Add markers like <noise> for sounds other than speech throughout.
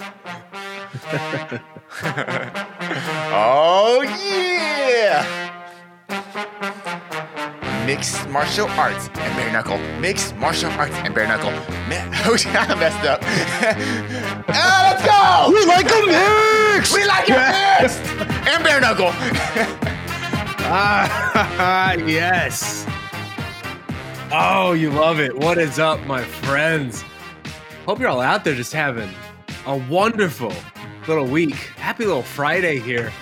<laughs> oh yeah! Mixed martial arts and bare knuckle. Mixed martial arts and bare knuckle. Man, <laughs> oh, I messed up. ah, <laughs> let's go! We like a mix! We like it mixed! and bare knuckle. ah, yes. Oh, you love it. What is up, my friends? Hope you're all out there just having a wonderful little week. Happy little Friday here.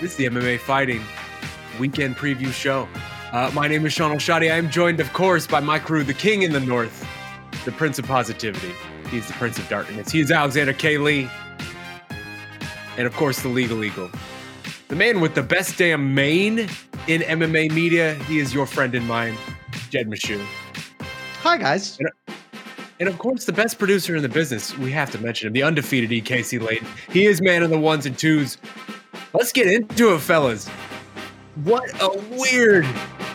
This is the MMA Fighting Weekend Preview Show. Uh, my name is Shaun Al-Shatti. I am joined, of course, by my crew, the King in the North, the Prince of Positivity. He's the Prince of Darkness. He is Alexander K. Lee. And, of course, the Legal Eagle. The man with the best damn mane in MMA media. He is your friend and mine, Jed Meshew. Hi, guys. And, and of course, the best producer in the business, we have to mention him, the undefeated EKC Layton. He is man of the ones and twos. Let's get into it, fellas. What a weird,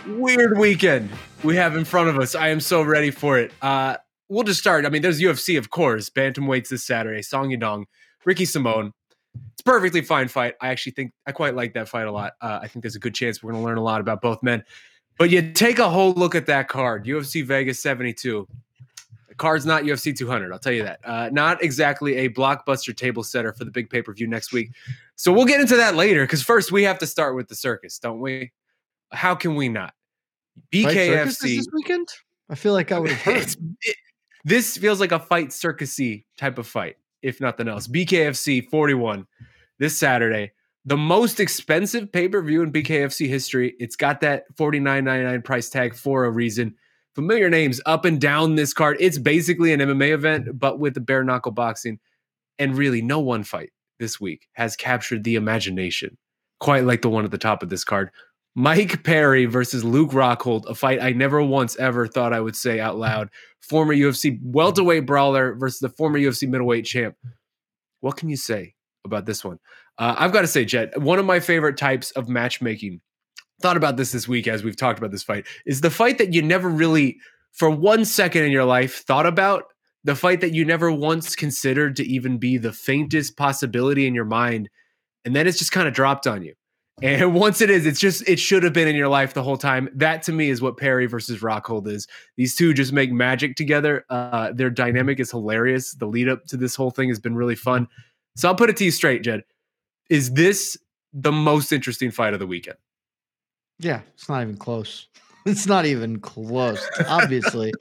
weird weekend we have in front of us. I am so ready for it. Uh, we'll just start. I mean, there's UFC, of course, bantamweights this Saturday. Song Yadong, Ricky Simon. It's perfectly fine fight. I actually think I quite like that fight a lot. Uh, I think there's a good chance we're going to learn a lot about both men. But you take a whole look at that card, UFC Vegas 72 card's not UFC 200. I'll tell you that. Uh, not exactly a blockbuster table setter for the big pay per view next week. So we'll get into that later because first we have to start with the circus, don't we? How can we not? BKFC this weekend. I feel like I would have heard. It, this feels like a fight circusy type of fight, if nothing else. BKFC 41 this Saturday. The most expensive pay per view in BKFC history. It's got that 49.99 price tag for a reason familiar names up and down this card. It's basically an MMA event, but with the bare knuckle boxing. And really, no one fight this week has captured the imagination quite like the one at the top of this card. Mike Perry versus Luke Rockhold, a fight I never once ever thought I would say out loud. Former UFC welterweight brawler versus the former UFC middleweight champ. What can you say about this one? Uh, I've got to say, Jet, one of my favorite types of matchmaking thought about this this week as we've talked about this fight is the fight that you never really for one second in your life thought about the fight that you never once considered to even be the faintest possibility in your mind and then it's just kind of dropped on you. And <laughs> once it is it's just it should have been in your life the whole time. That to me is what perry versus rockhold is. These two just make magic together. Uh, their dynamic is hilarious. The lead up to this whole thing has been really fun. So i'll put it to you straight jed. Is this the most interesting fight of the weekend yeah, it's not even close. <laughs> It's not even close, obviously.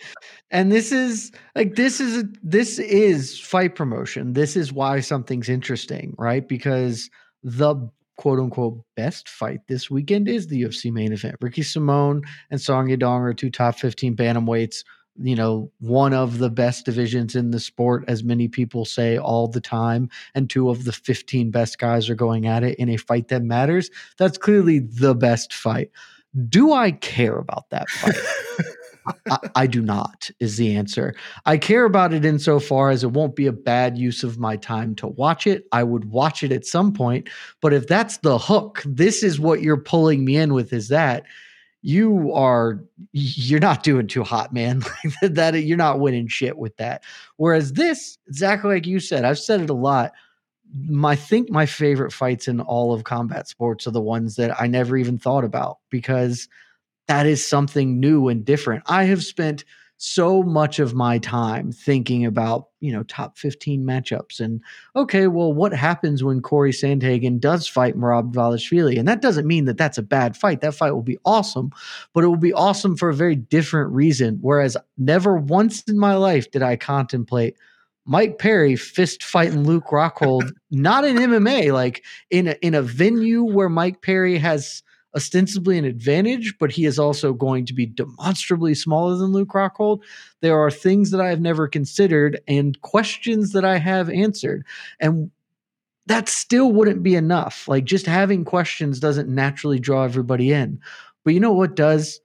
and this is like this is this is fight promotion. This is why something's interesting, right? Because the quote unquote best fight this weekend is the UFC main event. Ricky Simon and Song Yadong are two top 15 bantamweights. You know, one of the best divisions in the sport, as many people say all the time, and two of the 15 best guys are going at it in a fight that matters. That's clearly the best fight. Do I care about that fight? <laughs> I, I, do not, is the answer. I care about it insofar as it won't be a bad use of my time to watch it. I would watch it at some point. But if that's the hook, this is what you're pulling me in with, is that you are you're not doing too hot, man. <laughs> that you're not winning shit with that. Whereas this, exactly like you said, I've said it a lot. My, think my favorite fights in all of combat sports are the ones that I never even thought about because that is something new and different. I have spent so much of my time thinking about, you know, top 15 matchups and okay, well, what happens when Corey Sandhagen does fight Merab Dvalishvili? And that doesn't mean that that's a bad fight. That fight will be awesome, but it will be awesome for a very different reason. Whereas never once in my life did I contemplate Mike Perry fist fighting Luke Rockhold, <laughs> not in MMA, like in a, in a venue where Mike Perry has ostensibly an advantage, but he is also going to be demonstrably smaller than Luke Rockhold. There are things that I have never considered and questions that I have answered. And that still wouldn't be enough. Like just having questions doesn't naturally draw everybody in. But you know what does?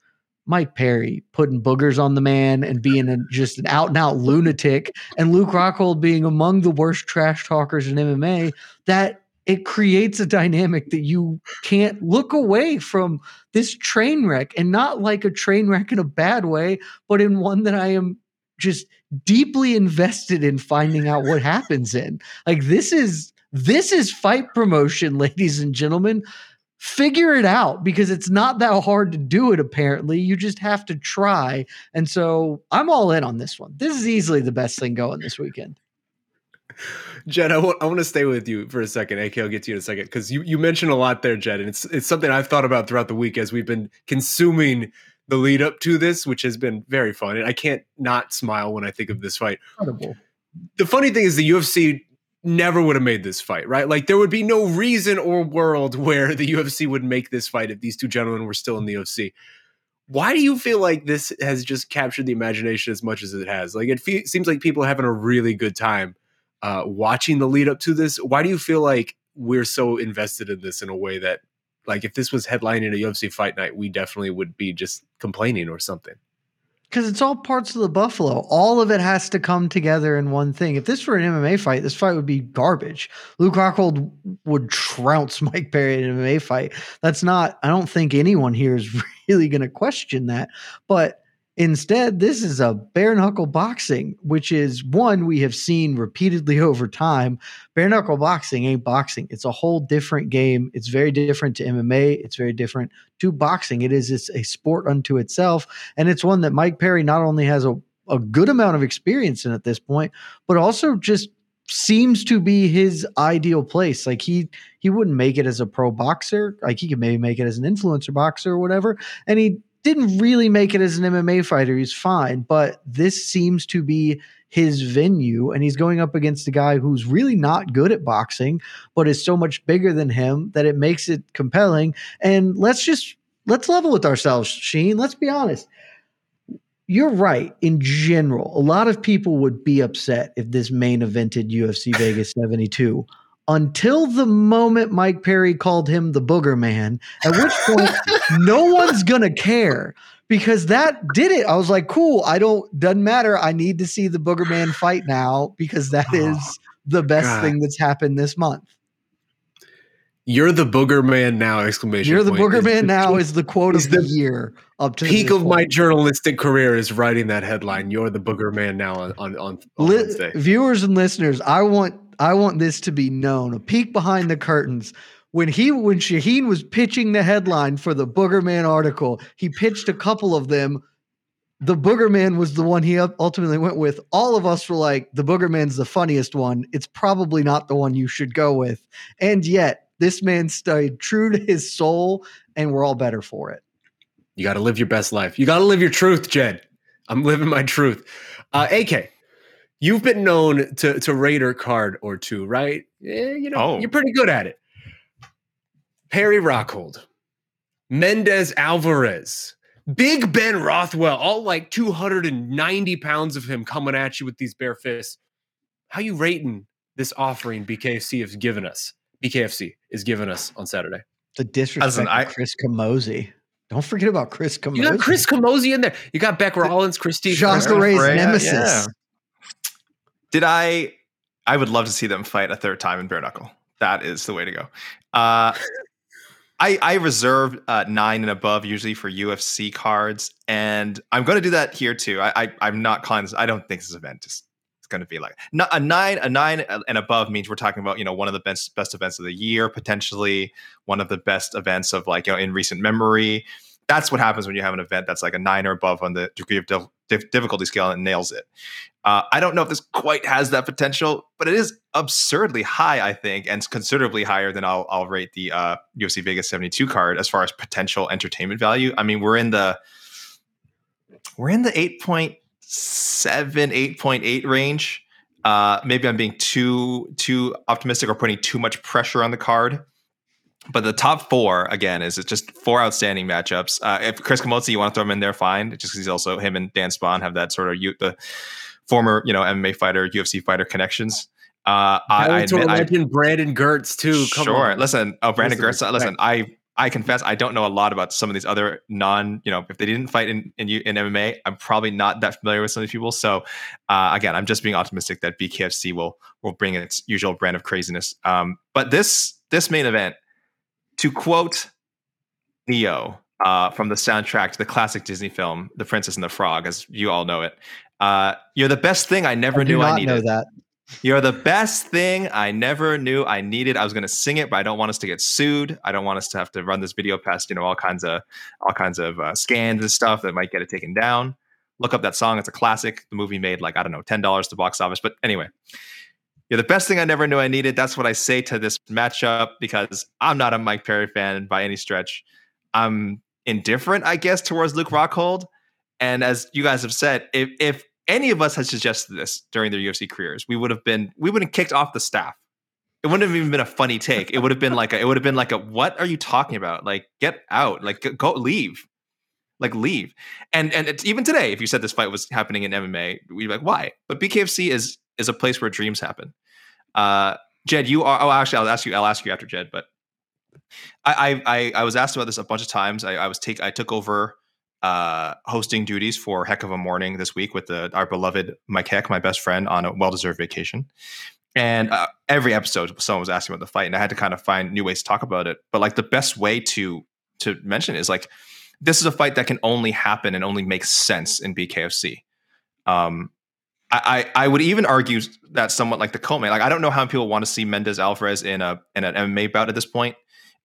Mike Perry putting boogers on the man and being a, just an out and out lunatic, and Luke Rockhold being among the worst trash talkers in MMA. That it creates a dynamic that you can't look away from this train wreck and not like a train wreck in a bad way, but in one that I am just deeply invested in finding out what happens in. Like this is this is fight promotion, <laughs> ladies and gentlemen. Figure it out because it's not that hard to do it apparently. You just have to try. And so I'm all in on this one. This is easily the best thing going this weekend. Jed, I want, I want to stay with you for a second. AK, I'll get to you in a second because you, you mentioned a lot there, Jed, and it's it's something I've thought about throughout the week as we've been consuming the lead up to this, which has been very fun. And I can't not smile when I think of this fight. Incredible. The funny thing is, the UFC never would have made this fight, right? Like there would be no reason or world <laughs> where the UFC would make this fight if these two gentlemen were still in the UFC. Why do you feel like this has just captured the imagination as much as it has? Like it fe- seems like people are having a really good time uh, watching the lead up to this. Why do you feel like we're so invested in this in a way that, like, if this was headlining a UFC fight night, we definitely would be just complaining or something? Because it's all parts of the Buffalo. All of it has to come together in one thing. If this were an MMA fight, this fight would be garbage. Luke Rockhold would trounce <laughs> Mike Perry in an MMA fight. That's not, I don't think anyone here is <laughs> really going to question that. But Instead, this is a bare knuckle boxing, which is one we have seen repeatedly <laughs> over time. Bare knuckle boxing ain't boxing. It's a whole different game. It's very different to MMA. It's very different to boxing. It is it's a sport unto itself. And it's one that Mike Perry not only has a, a good amount of experience in at this point, but also just seems to be his ideal place. Like he he wouldn't make it as a pro boxer. Like he could maybe make it as an influencer boxer or whatever. And he didn't really make it as an MMA fighter. He's fine, but this seems to be his venue, and he's going up against a guy who's really not good at boxing, but is so much bigger than him that it makes it compelling. And let's just let's level with ourselves, Sheen. Let's be honest. You're right. In general, a lot of people would be upset if this main evented UFC Vegas 72 until the moment Mike Perry called him the booger man, at which point <laughs> no one's gonna care because that did it. I was like, cool, I don't doesn't matter. I need to see the booger man fight now because that oh, is the best God. thing that's happened this month. You're the booger man now! Exclamation! You're the point. booger man now is the quote of the, the, year up to peak of point. my journalistic career is writing that headline. You're the booger man now on on, on, on Li- Viewers and listeners, I want I want this to be known. A peek behind the curtains. When he when Shaheen was pitching the headline for the Boogerman article, he pitched a couple of them. The Boogerman was the one he ultimately went with. All of us were like, the Boogerman's the funniest one. It's probably not the one you should go with. And yet, this man stayed true to his soul, and we're all better for it. You got to live your best life. You got to live your truth, Jed. I'm living my truth. Uh, AK, You've been known to to Raider card or two, right? Eh, you know, oh. you're pretty good at it. Perry Rockhold, Mendes Alvarez. Big Ben Rothwell, all like 290 pounds of him coming at you with these bare fists. How you rating this offering BKFC has given us? BKFC is giving us on Saturday. The disrespect Listen, of I- Chris Camozzi. Don't forget about Chris Camozzi. You got Chris Camozzi in there. You got Bec Rawlings, Christine. Jacare Ray's nemesis. yeah. Did I? I would love to see them fight a third time in bare knuckle. That is the way to go. Uh, I I reserve uh, nine and above usually for UFC cards, and I'm going to do that here too. I, I I'm not calling this. I don't think this event is it's going to be like a nine a nine and above means we're talking about you know one of the best best events of the year, potentially one of the best events of like you know in recent memory. That's what happens when you have an event that's like a nine or above on the degree of dif- dif- difficulty scale and nails it. Uh, I don't know if this quite has that potential, but it is absurdly high, I think, and considerably higher than I'll, I'll rate the uh, UFC Vegas 72 card as far as potential entertainment value. I mean, we're in the we're in the 8.7, 8.8 range. Uh, maybe I'm being too too optimistic or putting too much pressure on the card. But the top four again is it's just four outstanding matchups. Uh, if Chris Camozzi, you want to throw him in there, fine. Just because he's also him and Dan Spohn have that sort of you the former you know MMA fighter, UFC fighter connections. Uh, I, I admit, I, Brandon Girtz too. Come sure. on. Listen, oh, Brandon Listen, Girtz. Listen, I I confess I don't know a lot about some of these other non. You know, if they didn't fight in in, in MMA, I'm probably not that familiar with some of these people. So uh, again, I'm just being optimistic that BKFC will will bring its usual brand of craziness. Um, but this this main event, to quote Ne-Yo uh, from the soundtrack to the classic Disney film The Princess and the Frog, as you all know it. Uh, you're the best thing I never I knew I needed. know that. You're the best thing I never knew I needed. I was going to sing it, but I don't want us to get sued. I don't want us to have to run this video past you know all kinds of all kinds of uh, scans and stuff that might get it taken down. Look up that song; it's a classic. The movie made like I don't know ten dollars to box office, but anyway, you're the best thing I never knew I needed. That's what I say to this matchup because I'm not a Mike Perry fan by any stretch. I'm indifferent, I guess, towards Luke Rockhold. And as you guys have said, if if any of us had suggested this during their UFC careers, we would have been we would have kicked off the staff. It wouldn't have even been a funny take. It would have been like a, it would have been like a what are you talking about? Like get out, like go- leave, like leave. And and even today, if you said this fight was happening in MMA, we'd be like why? But BKFC is is a place where dreams happen. Uh, Jed, you are. Oh, actually, I'll ask you. I'll ask you after Jed. But I I I, was asked about this a bunch of times. I, I was take I took over uh, hosting duties for Heck of a Morning this week with the, our beloved Mike Heck, my best friend, on a well deserved vacation. And uh, every episode, someone was asking about the fight, and I had to kind of find new ways to talk about it. But like the best way to to mention is like this is a fight that can only happen and only make sense in BKFC. Um, I, I would even argue that somewhat like the co-main. Like I don't know how people want to see Mendes Alvarez in a in an MMA bout at this point.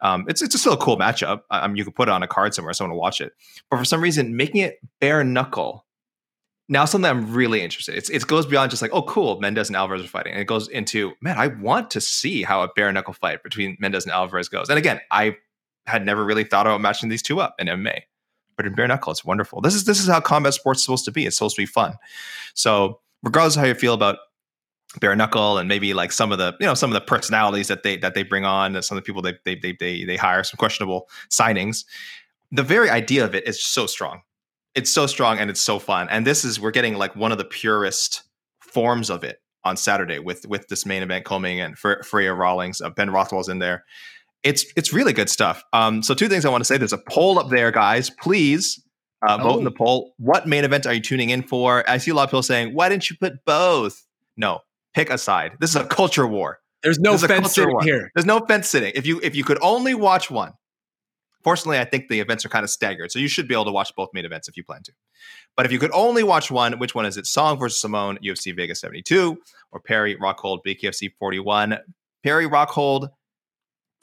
Um, it's it's still a cool matchup. I I mean, you could put it on a card somewhere, someone will watch it. But for some reason, making it bare knuckle now something I'm really interested. It's it goes beyond just like oh cool, Mendes and Alvarez are fighting. And it goes into man, I want to see how a bare knuckle fight between Mendes and Alvarez goes. And again, I had never really thought about matching these two up in MMA, but in bare knuckle, it's wonderful. This is this is how combat sports is supposed to be. It's supposed to be fun. So regardless of how you feel about bare knuckle and maybe like some of the you know some of the personalities that they that they bring on some of the people they they they they, they hire some questionable signings the very idea of it is so strong. It's so strong and it's so fun. And this is we're getting like one of the purest forms of it on saturday with with this main event coming and for Ferea rawlings uh, ben rothwell's in there. It's it's really good stuff. Um so two things i want to say. There's a poll up there guys. Please uh, vote in the poll what main event are you tuning in for i see a lot of people saying why didn't you put both no pick a side this is a culture war There's no This fence sitting war. here. there's no fence sitting. If you if you could only watch one, fortunately, I think the events are kind of staggered, so you should be able to watch both main events if you plan to. But if you could only watch one, which one is it? Song versus Simon, UFC Vegas 72, or Perry Rockhold, BKFC 41. Perry Rockhold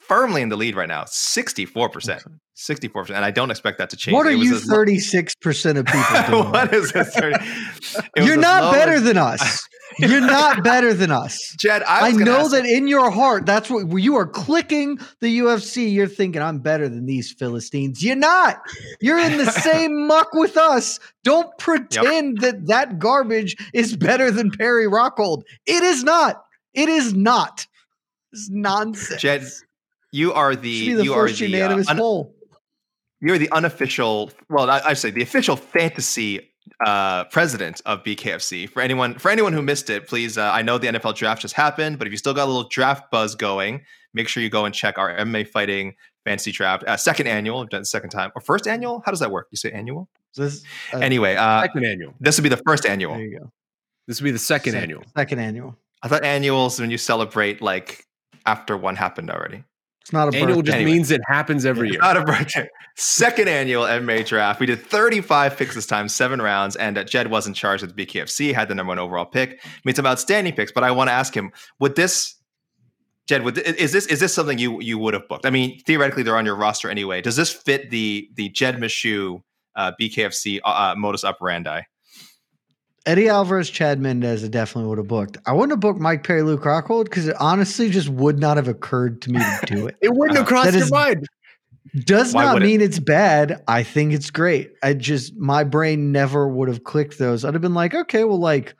firmly in the lead right now, 64%. 64%. And I don't expect that to change. What are you thirty six percent of people <laughs> doing? what is this? <laughs> You're not better than us. You're not <laughs> better than us. Jed, I, I, know that in your heart, that's what you are clicking the UFC. You're thinking, I'm better than these Philistines. You're not. You're in the same muck with us. Don't pretend that that garbage is better than Perry Rockhold. It is not. It is not. It's nonsense. Jed, you are the Should be the you are first the uh, un- poll. you're the unofficial. Well, I, I say the official fantasy uh, president of BKFC. For anyone for anyone who missed it, please. Uh, I know the NFL draft just happened, but if you still got a little draft buzz going, make sure you go and check our MMA fighting fantasy draft. Uh, second annual, I've done it second time or first annual. How does that work? You say annual? This, uh, Anyway, uh, Second annual. this would be the first annual. there you go. This would be the second Sec- annual. Second annual. I thought annuals when you celebrate like after one happened already. It's not a Annual birthday. just Anyway. means it happens every It's year. Not a birthday. Second annual MMA draft. We did 35 picks this time, seven rounds, and uh, Jed was in charge of the BKFC, had the number one overall pick. I Made some outstanding picks, but I want to ask him: Would this, Jed? Would is this is this something you you would have booked? I mean, theoretically, they're on your roster anyway. Does this fit the the Jed Meshew uh, BKFC uh, uh, modus operandi? Eddie Alvarez, Chad Mendes, I definitely would have booked. I wouldn't have booked Mike Perry, Luke Rockhold because it honestly just would not have occurred to me to do it. <laughs> It wouldn't have Uh, crossed your is- mind. Does Why not would it? mean it's bad. I think it's great. I just my brain never would have clicked those. I'd have been like, okay, well, like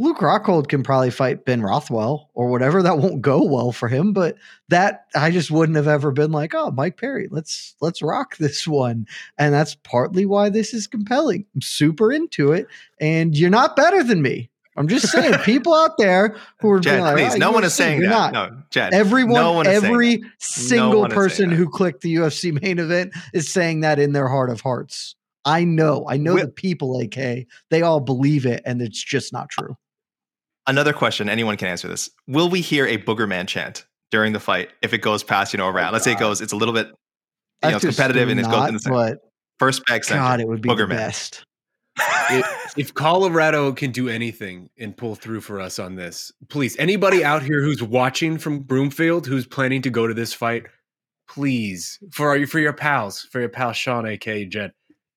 Luke Rockhold can probably fight Ben Rothwell or whatever. That won't go well for him, but that I just wouldn't have ever been like, oh, Mike Perry, let's let's rock this one. And that's partly why this is compelling. I'm super into it, and you're not better than me. I'm just saying, <laughs> people out there who are Jed, being like, please, "Oh, no one is saying that. not. No, Jed. Everyone, no one is saying every single is person who clicked the UFC <laughs> main event is saying that in their heart of hearts. I know, I know the people, AK, they all believe it, and it's just not true. Another question. Anyone can answer this. Will we hear a Boogerman chant during the fight if it goes past you know around? Oh round? Let's say it goes. It's a little bit. You know, it's competitive and it goes not, in the center. First back center. God, it would be the Boogerman. best. if, if Colorado can do anything and pull through for us on this, please, anybody out here who's watching from Broomfield who's planning to go to this fight, please, for our, for your pals, for your pal Sean, aka Jen,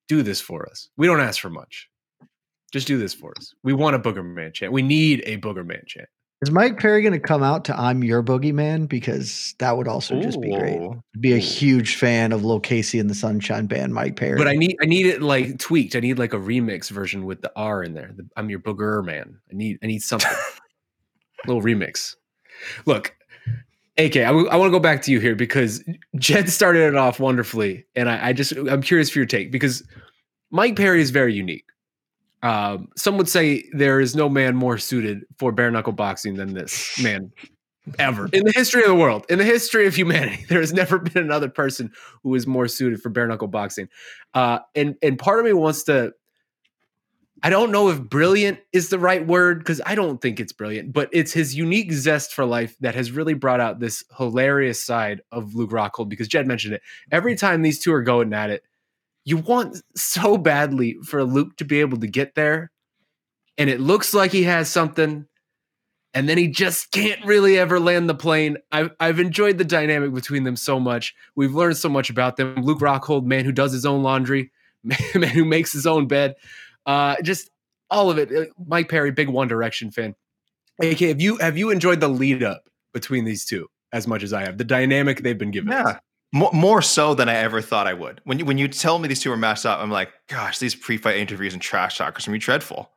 do this for us. We don't ask for much. Just do this for us. We want a Boogerman chant. We need a Boogerman chant. Is Mike Perry going to come out to "I'm Your Boogeyman"? Because that would also just be great. Ooh. Be a huge fan of Lil KC and the Sunshine Band, Mike Perry. But I need I need it like tweaked. I need like a remix version with the R in there. The, I'm your booger man. I need I need something. <laughs> little remix. Look, AK, I, want to go back to you here because Jed started it off wonderfully, and I, I just I'm curious for your take because Mike Perry is very unique. Um, some would say there is no man more suited for bare knuckle boxing than this man ever in the history of the world, in the history of humanity. <laughs> There has never been another person who is more suited for bare knuckle boxing. Uh, and and part of me wants to. I don't know if brilliant is the right word because I don't think it's brilliant, but it's his unique zest for life that has really brought out this hilarious side of Luke Rockhold. Because Jed mentioned it. Every time these two are going at it, you want so badly for Luke to be able to get there, and it looks like he has something, and then he just can't really ever land the plane. I've I've enjoyed the dynamic between them so much. We've learned so much about them. Luke Rockhold, man who does his own laundry, <laughs> man who makes his own bed, uh, just all of it. Uh, Mike Perry, big One Direction fan. AK, have you have you enjoyed the lead up between these two as much as I have? The dynamic they've been given. Yeah. More, more so than I ever thought I would. When you when you tell me these two are matched up, I'm like, gosh, these pre-fight interviews and trash talkers can be dreadful.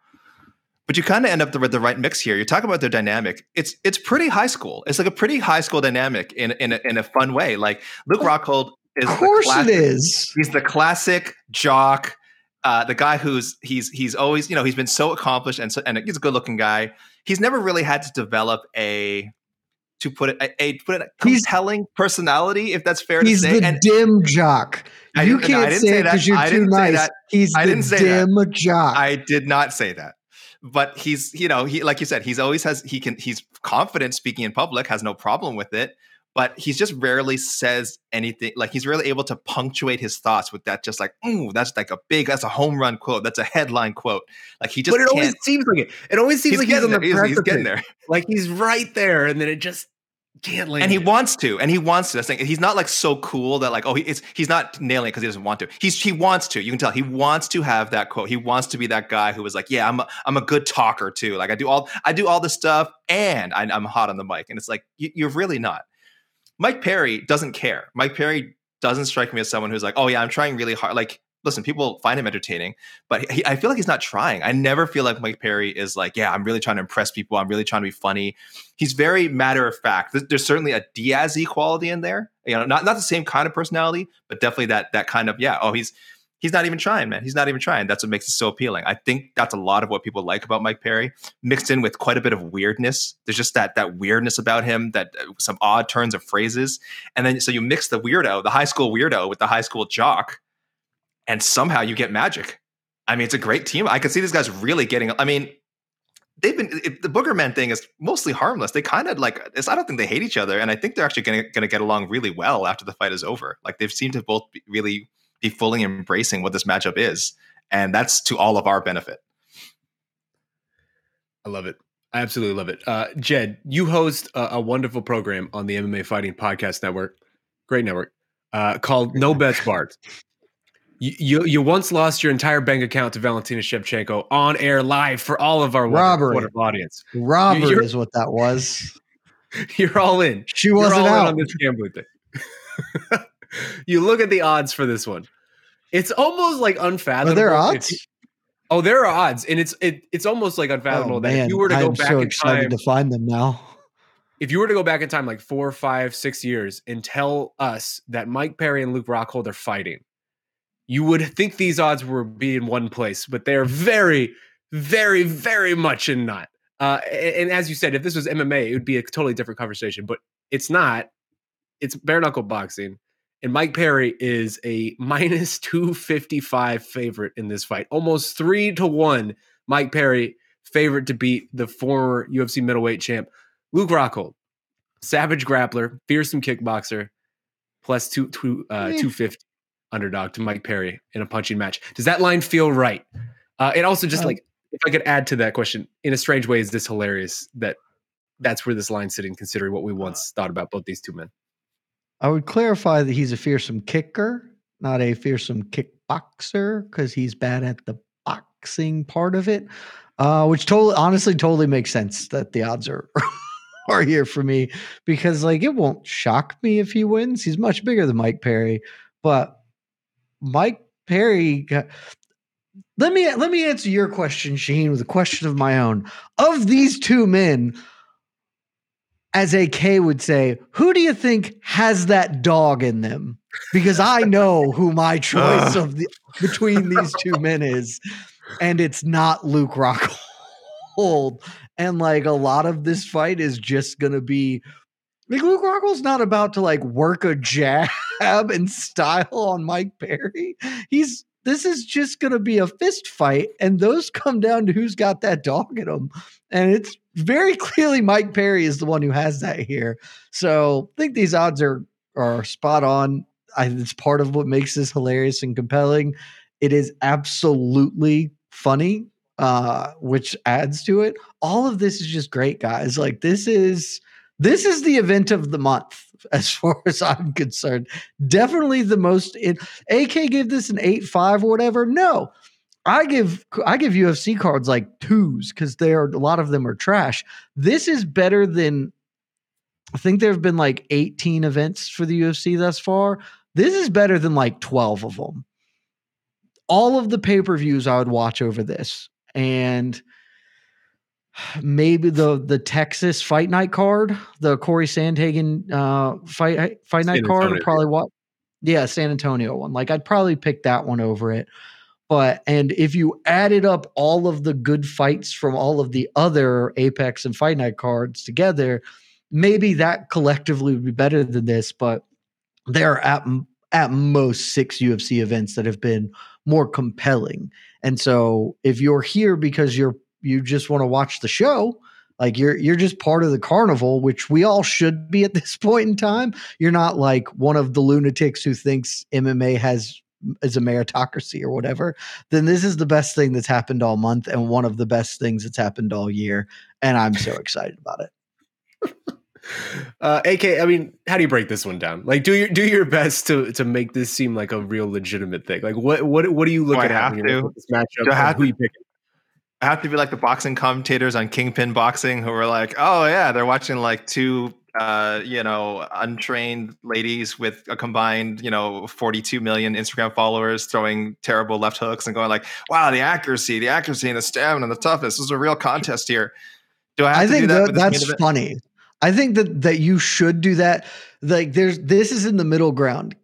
But you kind of end up with the right mix here. You're talking about their dynamic. It's it's pretty high school. It's like a pretty high school dynamic in in a, in a fun way. Like Luke Rockhold is of course the classic, is. He's the classic jock, uh, the guy who's he's he's always you know he's been so accomplished and so, and he's a good looking guy. He's never really had to develop a to put it a, put it a He's- compelling personality, if that's fair to say. He's the dim jock. I You didn't- no, can't say it that. because you're too didn't say nice. that. He's I the didn't say that. dim jock. I did not say that. But he's, you know, he like you said, he's always has he can he's confident speaking in public, has no problem with it, but he's just rarely says anything like he's rarely able to punctuate his thoughts with that just like, ooh, that's like a big that's a home run quote, that's a headline quote. Like he just but it always can't seems like it. It always seems he's, like he's on the there. He's- he's getting there. Like he's right there, and then it just can't land. and he it. wants to, and he wants to. That's thing. He's not like so cool that like, oh, he, it's, he's not nailing it because he doesn't want to. He's he wants to. You can tell he wants to have that quote. He wants to be that guy who was like, yeah, I'm a, I'm a good talker too. Like I do all I do all this stuff, and I, I'm hot on the mic. And it's like you, you're really not. Mike Perry doesn't care. Mike Perry doesn't strike me as someone who's like, oh yeah, I'm trying really hard. Like listen, people find him entertaining, but he, I feel like he's not trying. I never feel like Mike Perry is like, yeah, I'm really trying to impress people. I'm really trying to be funny. He's very matter of fact. There's certainly a Diaz quality in there. You know, not not the same kind of personality, but definitely that that kind of yeah. Oh, he's he's not even trying, man. He's not even trying. That's what makes it so appealing. I think that's a lot of what people like about Mike Perry, mixed in with quite a bit of weirdness. There's just that that weirdness about him, that uh, some odd turns of phrases, and then so you mix the weirdo, the high school weirdo, with the high school jock, and somehow you get magic. I mean, it's a great team. I can see these guys really getting. I mean, they've been it, the Boogerman thing is mostly harmless. They kind of like I don't think they hate each other, and I think they're actually going to get along really well after the fight is over. Like they've seemed to both be really be fully embracing what this matchup is, and that's to all of our benefit. I love it. I absolutely love it. Uh, Jed, you host a, a, wonderful program on the MMA Fighting Podcast Network, great network, uh, called No Bets Barred. <laughs> You, you, you once lost your entire bank account to Valentina Shevchenko on air live for all of our robbery wonderful audience. Robbery you're, is what that was. <laughs> You're all in. She wasn't out on this gambling thing. <laughs> you look at the odds for this one. It's almost like unfathomable. Are there odds? oh, there are odds, and it's it, it's almost like unfathomable oh, that if you were to go back so in time to find them now. If you were to go back in time like four, five, six years and tell us that Mike Perry and Luke Rockhold are fighting, you would think these odds would be in one place, but they're very, very, very much in not. Uh, and, and as you said, if this was MMA, it would be a totally different conversation, but it's not. It's bare knuckle boxing. And Mike Perry is a <laughs> minus 255 favorite in this fight. Almost three to one. Mike Perry, favorite to beat the former UFC middleweight champ, Luke Rockhold. Savage grappler, fearsome kickboxer, plus two, two, uh, 250 underdog to Mike Perry in a punching match. Does that line feel right? Uh, and also, just um, like if I could add to that question, in a strange way, is this hilarious that that's where this line's sitting, considering what we once thought about both these two men? I would clarify that he's a fearsome kicker, not a fearsome kickboxer, because he's bad at the boxing part of it. Uh, which totally, honestly, totally makes sense that the odds are <laughs> are here for me because, like, it won't shock me if he wins. He's much bigger than Mike Perry, but Mike Perry. Got, let me let me answer your question, Sheen, with a question of my own. Of these two men, as AK would say, who do you think has that dog in them? Because I know who my <laughs> uh. choice of the between these two men is, and it's not Luke Rockhold. And like a lot of this fight is just gonna be like Luke Rockhold's not about to like work a jab <laughs> and style on Mike Perry. He's this is just going to be a fist fight, and those come down to who's got that dog in them. And it's very <laughs> clearly Mike Perry is the one who has that here. So I think these odds are are spot on. I, it's part of what makes this hilarious and compelling. It is absolutely funny, uh, which adds to it. All of this is just great, guys. Like this is this is the event of the month <laughs> as far as I'm concerned. Definitely the most. It, AK gave this an eight five or whatever. No, I give I give UFC cards like twos because they are a lot of them are trash. This is better than I think there have been like 18 events for the UFC thus far. This is better than like 12 of them. All of the pay per views I would watch over this, and maybe the the Texas Fight Night card, the Corey Sandhagen uh, fight fight night card, probably what. Yeah, San Antonio one. Like I'd probably pick that one over it. But and if you added up all of the good fights from all of the other Apex and Fight Night cards together, maybe that collectively would be better than this. But there are at at most six UFC events that have been more compelling. And so if you're here because you're you just want to watch the show, like you're you're just part of the carnival, which we all should be at <laughs> this point in time. You're not like one of the lunatics who thinks MMA has is a meritocracy or whatever, then this is the best thing that's happened all month and one of the best things that's happened all year. And I'm so excited about it. <laughs> Uh, AK, I mean, how do you break this one down? Like, do your do your best to to make this seem like a real legitimate thing. Like, what what what do you look do at when you look at this matchup? Do I have who to, you picking? I have to be like the boxing commentators on Kingpyn Boxing who are like, oh yeah, they're watching like two uh, you know, untrained ladies with a combined, you know, 42 million Instagram followers throwing terrible left hooks and going like, "Wow, the accuracy, the accuracy, and the stamina, and the toughness. This is a real contest here." Do I have I to think do that? that, with this main that's funny. I think that that you should do that. Like there's this is in the middle ground.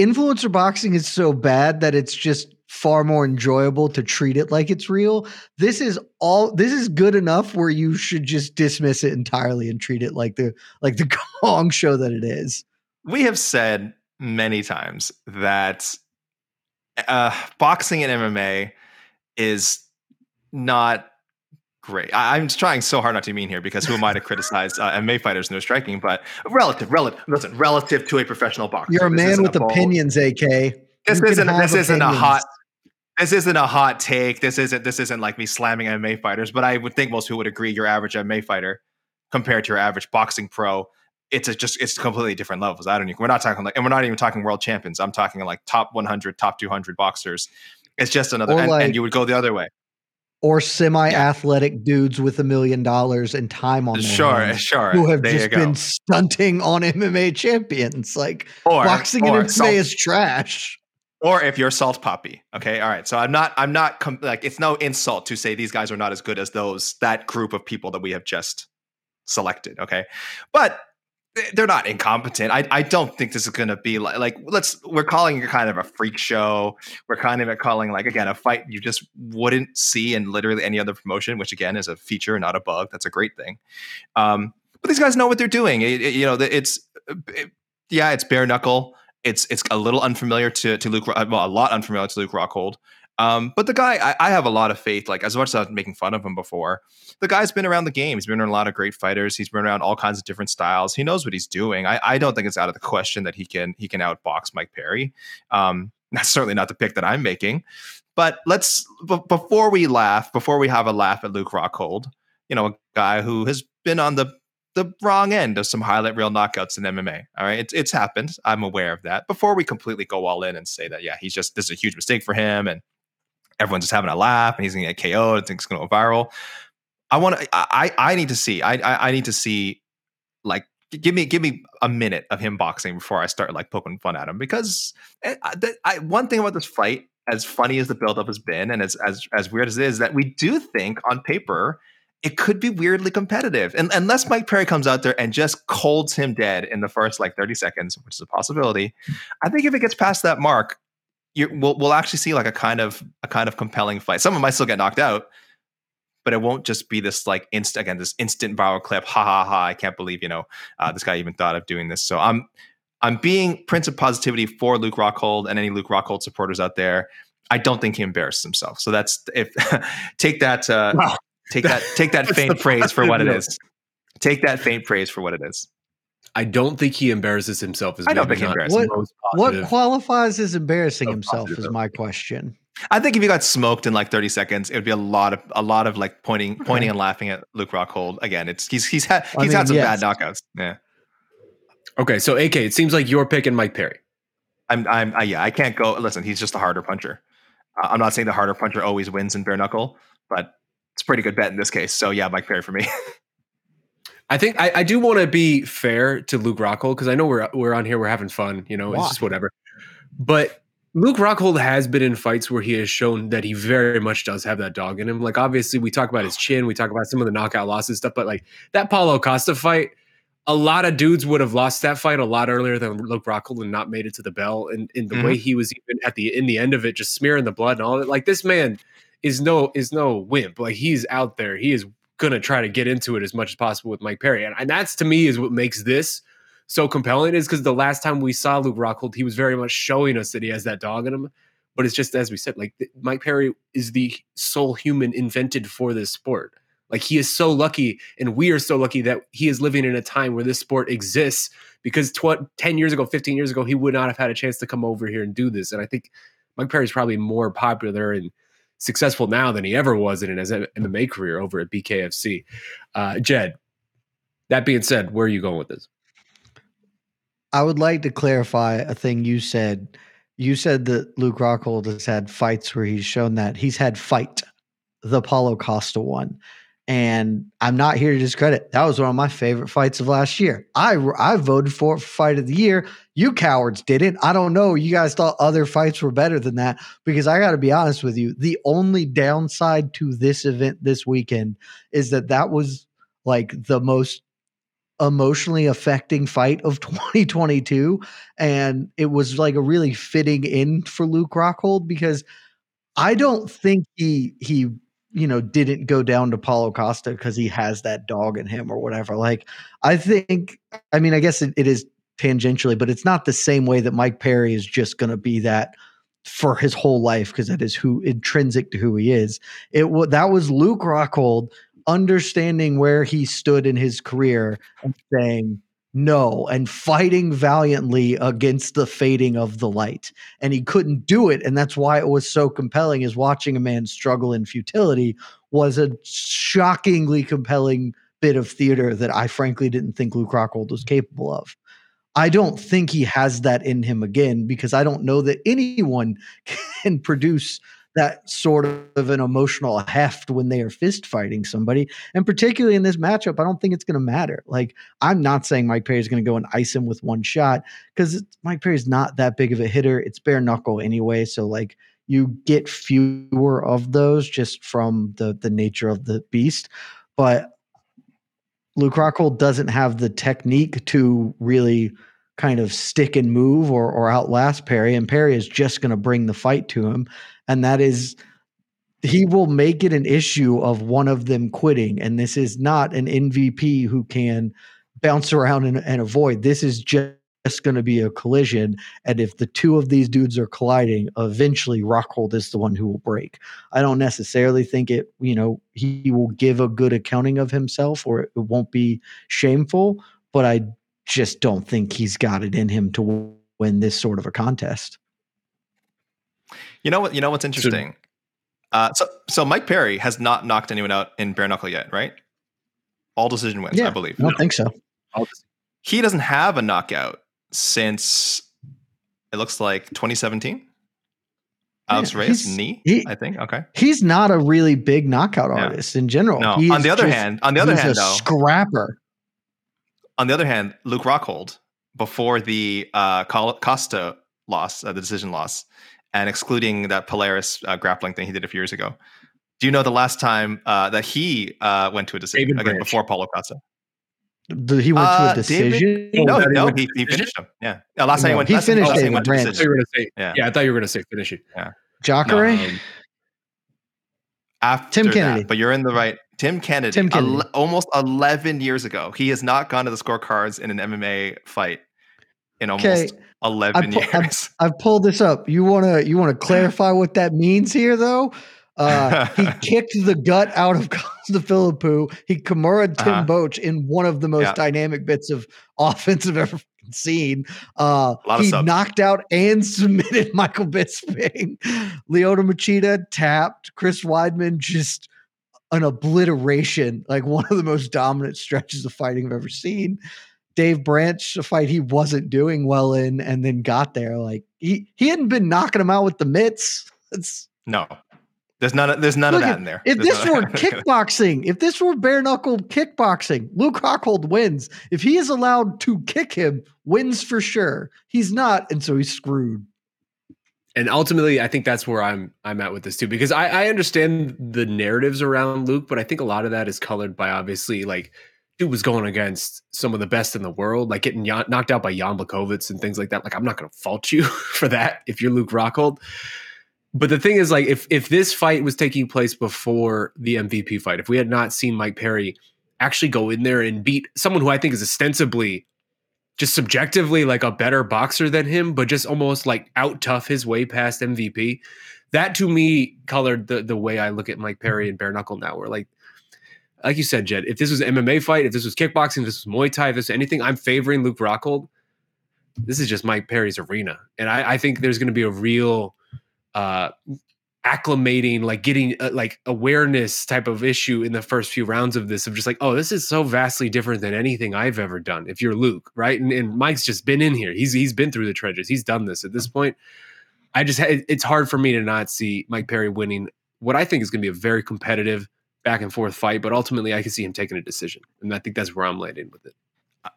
Influencer boxing is so bad that it's just far more enjoyable to treat it like it's real. This is all this is good enough where you should just dismiss it entirely and treat it like the like the <laughs> Gong show that it is. we have said many times that uh, boxing and MMA is not great. I, I'm trying so hard not to mean here because who am I to criticize uh, MMA fighters their striking? But relative, relative, listen, relative to a professional boxer, You're a man with a opinions, AK. This You isn't. This isn't a hot. This isn't a hot take. This isn't. This isn't like me slamming MMA fighters. But I would think most people would agree. Your average MMA fighter compared to your average boxing pro, it's a just it's completely different levels. I don't. Even, we're not talking like, and we're not even talking world champions. I'm talking like top 100, top 200 boxers. It's just another. And, like- and you would go the other way. Or semi-athletic dudes with a million dollars and time on their Sure, hands sure. who have there just been stunting on MMA champions. Like or boxing or and MMA is trash. Or if you're Salt Papi okay? All right so i'm not i'm not com- like it's no insult to say these guys are not as good as those that group of people that we have just selected okay? But they're not incompetent. I, I don't think this is going to be like, like let's we're calling it kind of a freak show. We're kind of calling like again a fight you just wouldn't see in literally any other promotion which again is a feature not a bug. That's a great thing. Um but these guys know what they're doing. It- it- you know it's it- yeah it's bare knuckle it's it's a little unfamiliar to to Luke, well, a lot unfamiliar to Luke Rockhold. Um, but the guy, I, I have a lot of faith. Like as much as I was making fun of him before, the guy's been around the game. He's been around a lot of great fighters. He's been around all kinds of different styles. He knows what he's doing. I, I don't think it's out of the question that he can he can outbox Mike Perry. Um, <laughs> that's certainly not the pick that I'm making. But let's b- before we laugh, before we have a laugh at Luke Rockhold, you know, a guy who has been on the the wrong end of some highlight reel knockouts in MMA. All right, it's it's happened. I'm aware of that. Before we completely go all in and say that, yeah, he's just this is a huge mistake for him, and everyone's just having a laugh, and he's gonna get KO'd. and things gonna go viral. I want to. I I need to see. I, I I need to see. Like, give me give me a minute of him boxing before I start like poking fun at him because eh, I, I, one thing about this fight, as funny as the buildup has been, and as as as weird as it is, that we do think on paper it could be weirdly competitive. And unless Mike Perry comes out there and just colds him dead in the first like 30 seconds, which is a possibility, I think if it gets past that mark, we'll, we'll actually see like a kind of a kind of compelling fight. Someone might still get knocked out, but it won't just be this like instant again, this instant viral clip. Ha ha ha! I can't believe you know uh, this guy even thought of doing this. So I'm I'm being Prince of Positivity for Luke Rockhold and any Luke Rockhold supporters out there. I don't think he embarrassed himself. So that's if <laughs> take that uh. Take that take that <laughs> faint the praise for what it is. Take that faint praise for what it is. I don't think he embarrasses himself as I don't think he embarrasses the most What qualifies as embarrassing Of himself is my question. I think if he got smoked in like 30 seconds, it would be a lot of a lot of like pointing pointing and laughing at Luke Rockhold. Again, it's he's he's had I he's mean, had some yes. bad knockouts. Yeah. Okay, so AK, it seems like you're picking Mike Perry. I'm I'm I, yeah, I can't go listen, he's just a harder puncher. Uh, I'm not saying the harder puncher always wins in bare knuckle, but it's a pretty good bet in this case. So yeah, Mike Perry for me. <laughs> I think I, I do want to be fair to Luke Rockhold because I know we're we're on here, we're having fun, you know, Why? it's just whatever. But Luke Rockhold has been in fights where he has shown that he very much does have that dog in him. Like obviously, we talk about his chin, we talk about some of the knockout losses stuff, but like that Paulo Costa fight, a lot of dudes would have lost that fight a lot earlier than Luke Rockhold and not made it to the bell. And in the mm-hmm. way he was even at the in the end of it, just smearing the blood and all that. Like this man is no is no wimp. Like he's out there. He is gonna try to get into it as much as possible with Mike Perry. And, and that's to me is what makes this so compelling is because the last time we saw Luke Rockhold, he was very much showing us that he has that dog in him. But it's just as we said, like Mike Perry is the sole human invented for this sport. Like he is so lucky, and we are so lucky that he is living in a time where this sport exists. Because tw- ten years ago, fifteen years ago, he would not have had a chance to come over here and do this. And I think Mike Perry is probably more popular and successful now than he ever was in his MMA career over at BKFC. Uh, Jed, that being said, where are you going with this? I would like to clarify a thing you said. You said that Luke Rockhold has had fights where he's shown that he's had fight the Paulo Costa one. And I'm not here to discredit. That was one of my favorite fights of last year. I I voted for fight of the year. You cowards didn't. I don't know. You guys thought other fights were better than that because I got to be honest with you. The only downside to this event this weekend is that that was like the most emotionally affecting fight of <laughs> 2022 and it was like a really fitting in for Luke Rockhold because I don't think he he you know didn't go down to Paulo Costa because he has that dog in him or whatever. Like I think I mean I guess it, it is tangentially, but it's not the same way that Mike Perry is just going to be that for his whole life because that is who intrinsic to who he is. It that was Luke Rockhold understanding where he stood in his career and saying no and fighting valiantly against the fading of the light and he couldn't do it and that's why it was so compelling is watching a man struggle in futility was a shockingly compelling bit of theater that I frankly didn't think Luke Rockhold was capable of. I don't think he has that in him again because I don't know that anyone <laughs> can produce that sort of an emotional heft when they are fist fighting somebody. And particularly in this matchup, I don't think it's going to matter. Like, I'm not saying Mike Perry is going to go and ice him with one shot because Mike Perry is not that big of a hitter. It's bare knuckle anyway. So, like, you get fewer of those just from the the nature of the beast. But Luke Rockhold doesn't have the technique to really kind of stick and move or or outlast Perry, and Perry is just going to bring the fight to him and that is he will make it an issue of one of them quitting. And this is not an MVP who can bounce around and, and avoid. This is just going to be a collision. And if the two of these dudes are colliding, eventually Rockhold is the one who will break. I don't necessarily think it, you know, he will give a good accounting of himself or it won't be shameful, but I just don't think he's got it in him to win this sort of a contest. You know what? You know what's interesting. Uh, so so Mike Perry has not knocked anyone out in bare knuckle yet, right? All decision wins, yeah, I believe. I don't think so. He doesn't have a knockout since it looks like 2017. Alex yeah, Reyes knee, he, I think. Okay, he's not a really big knockout yeah. artist in general. No. on the other just, hand, on the other hand, though, scrapper. On the other hand, Luke Rockhold before the uh, Costa loss, uh, the decision loss, and excluding that Polaris uh, grappling thing he did a few years ago. Do you know the last time uh, that he uh, went to a decision David again Branch. before Paulo Costa? Did he went to a uh, decision? David, no, no, he, he finished him. Yeah, no, last no, time he went. He finished David went Branch. To say, yeah. yeah, I thought you were going to say finish it. Yeah, Jacare. Um, after Tim Kennedy, that, but you're in the right. Tim Kennedy, Tim Kennedy. Al- almost 11 years ago, he has not gone to the scorecards in an MMA fight in almost okay. 11 pu- years. I've, I've, pulled this up. You want to you want to clarify what that means here though? Uh, he <laughs> kicked the gut out of <laughs> Philippou. He Kimura Tim uh-huh. Boetsch in one of the most yeah. dynamic bits of <laughs> offense I've ever seen. Uh, he knocked out and submitted Michael Bisping. Lyoto Machida tapped. Chris Weidman just an obliteration, like one of the most dominant stretches of fighting I've ever seen. Dave Branch, a fight he wasn't doing well in, and then got there. Like he he hadn't been knocking him out with the mitts. It's no. There's none. Of, there's none of that in there. If there's this were <laughs> kickboxing, if this were bare knuckle kickboxing, Luke Rockhold wins. If he is allowed to kick him, wins for sure. He's not, and so he's screwed. And ultimately, I think that's where I'm I'm at with this too, because I, I understand the narratives around Luke, but I think a lot of that is colored by obviously like dude was going against some of the best in the world, like getting knocked out by Jan Błachowicz and things like that. Like, I'm not to fault you <laughs> for that if you're Luke Rockhold. But the thing is, like, if if this fight was taking place before the MVP fight, if we had not seen Mike Perry actually go in there and beat someone who I think is ostensibly just subjectively like a better boxer than him, but just almost like out tough his way past MVP. That to me colored the the way I look at Mike Perry and bare knuckle now. Where like like you said, Jed, if this was an MMA fight, if this was kickboxing, if this was Muay Thai, if this was anything, I'm favoring Luke Rockhold. This is just Mike Perry's arena. And I, I think there's going to be a real uh, acclimating, like getting uh, like awareness type of issue in the first few rounds of this of just like, oh, this is so vastly different than anything I've ever done. If you're Luke, right? And, and Mike's just been in here. He's he's been through the trenches. He's done this at this point. I just it's hard for me to not see Mike Perry winning what I think is going to be a very competitive back and forth fight, but ultimately I can see him taking a decision, and I think that's where I'm landing with it.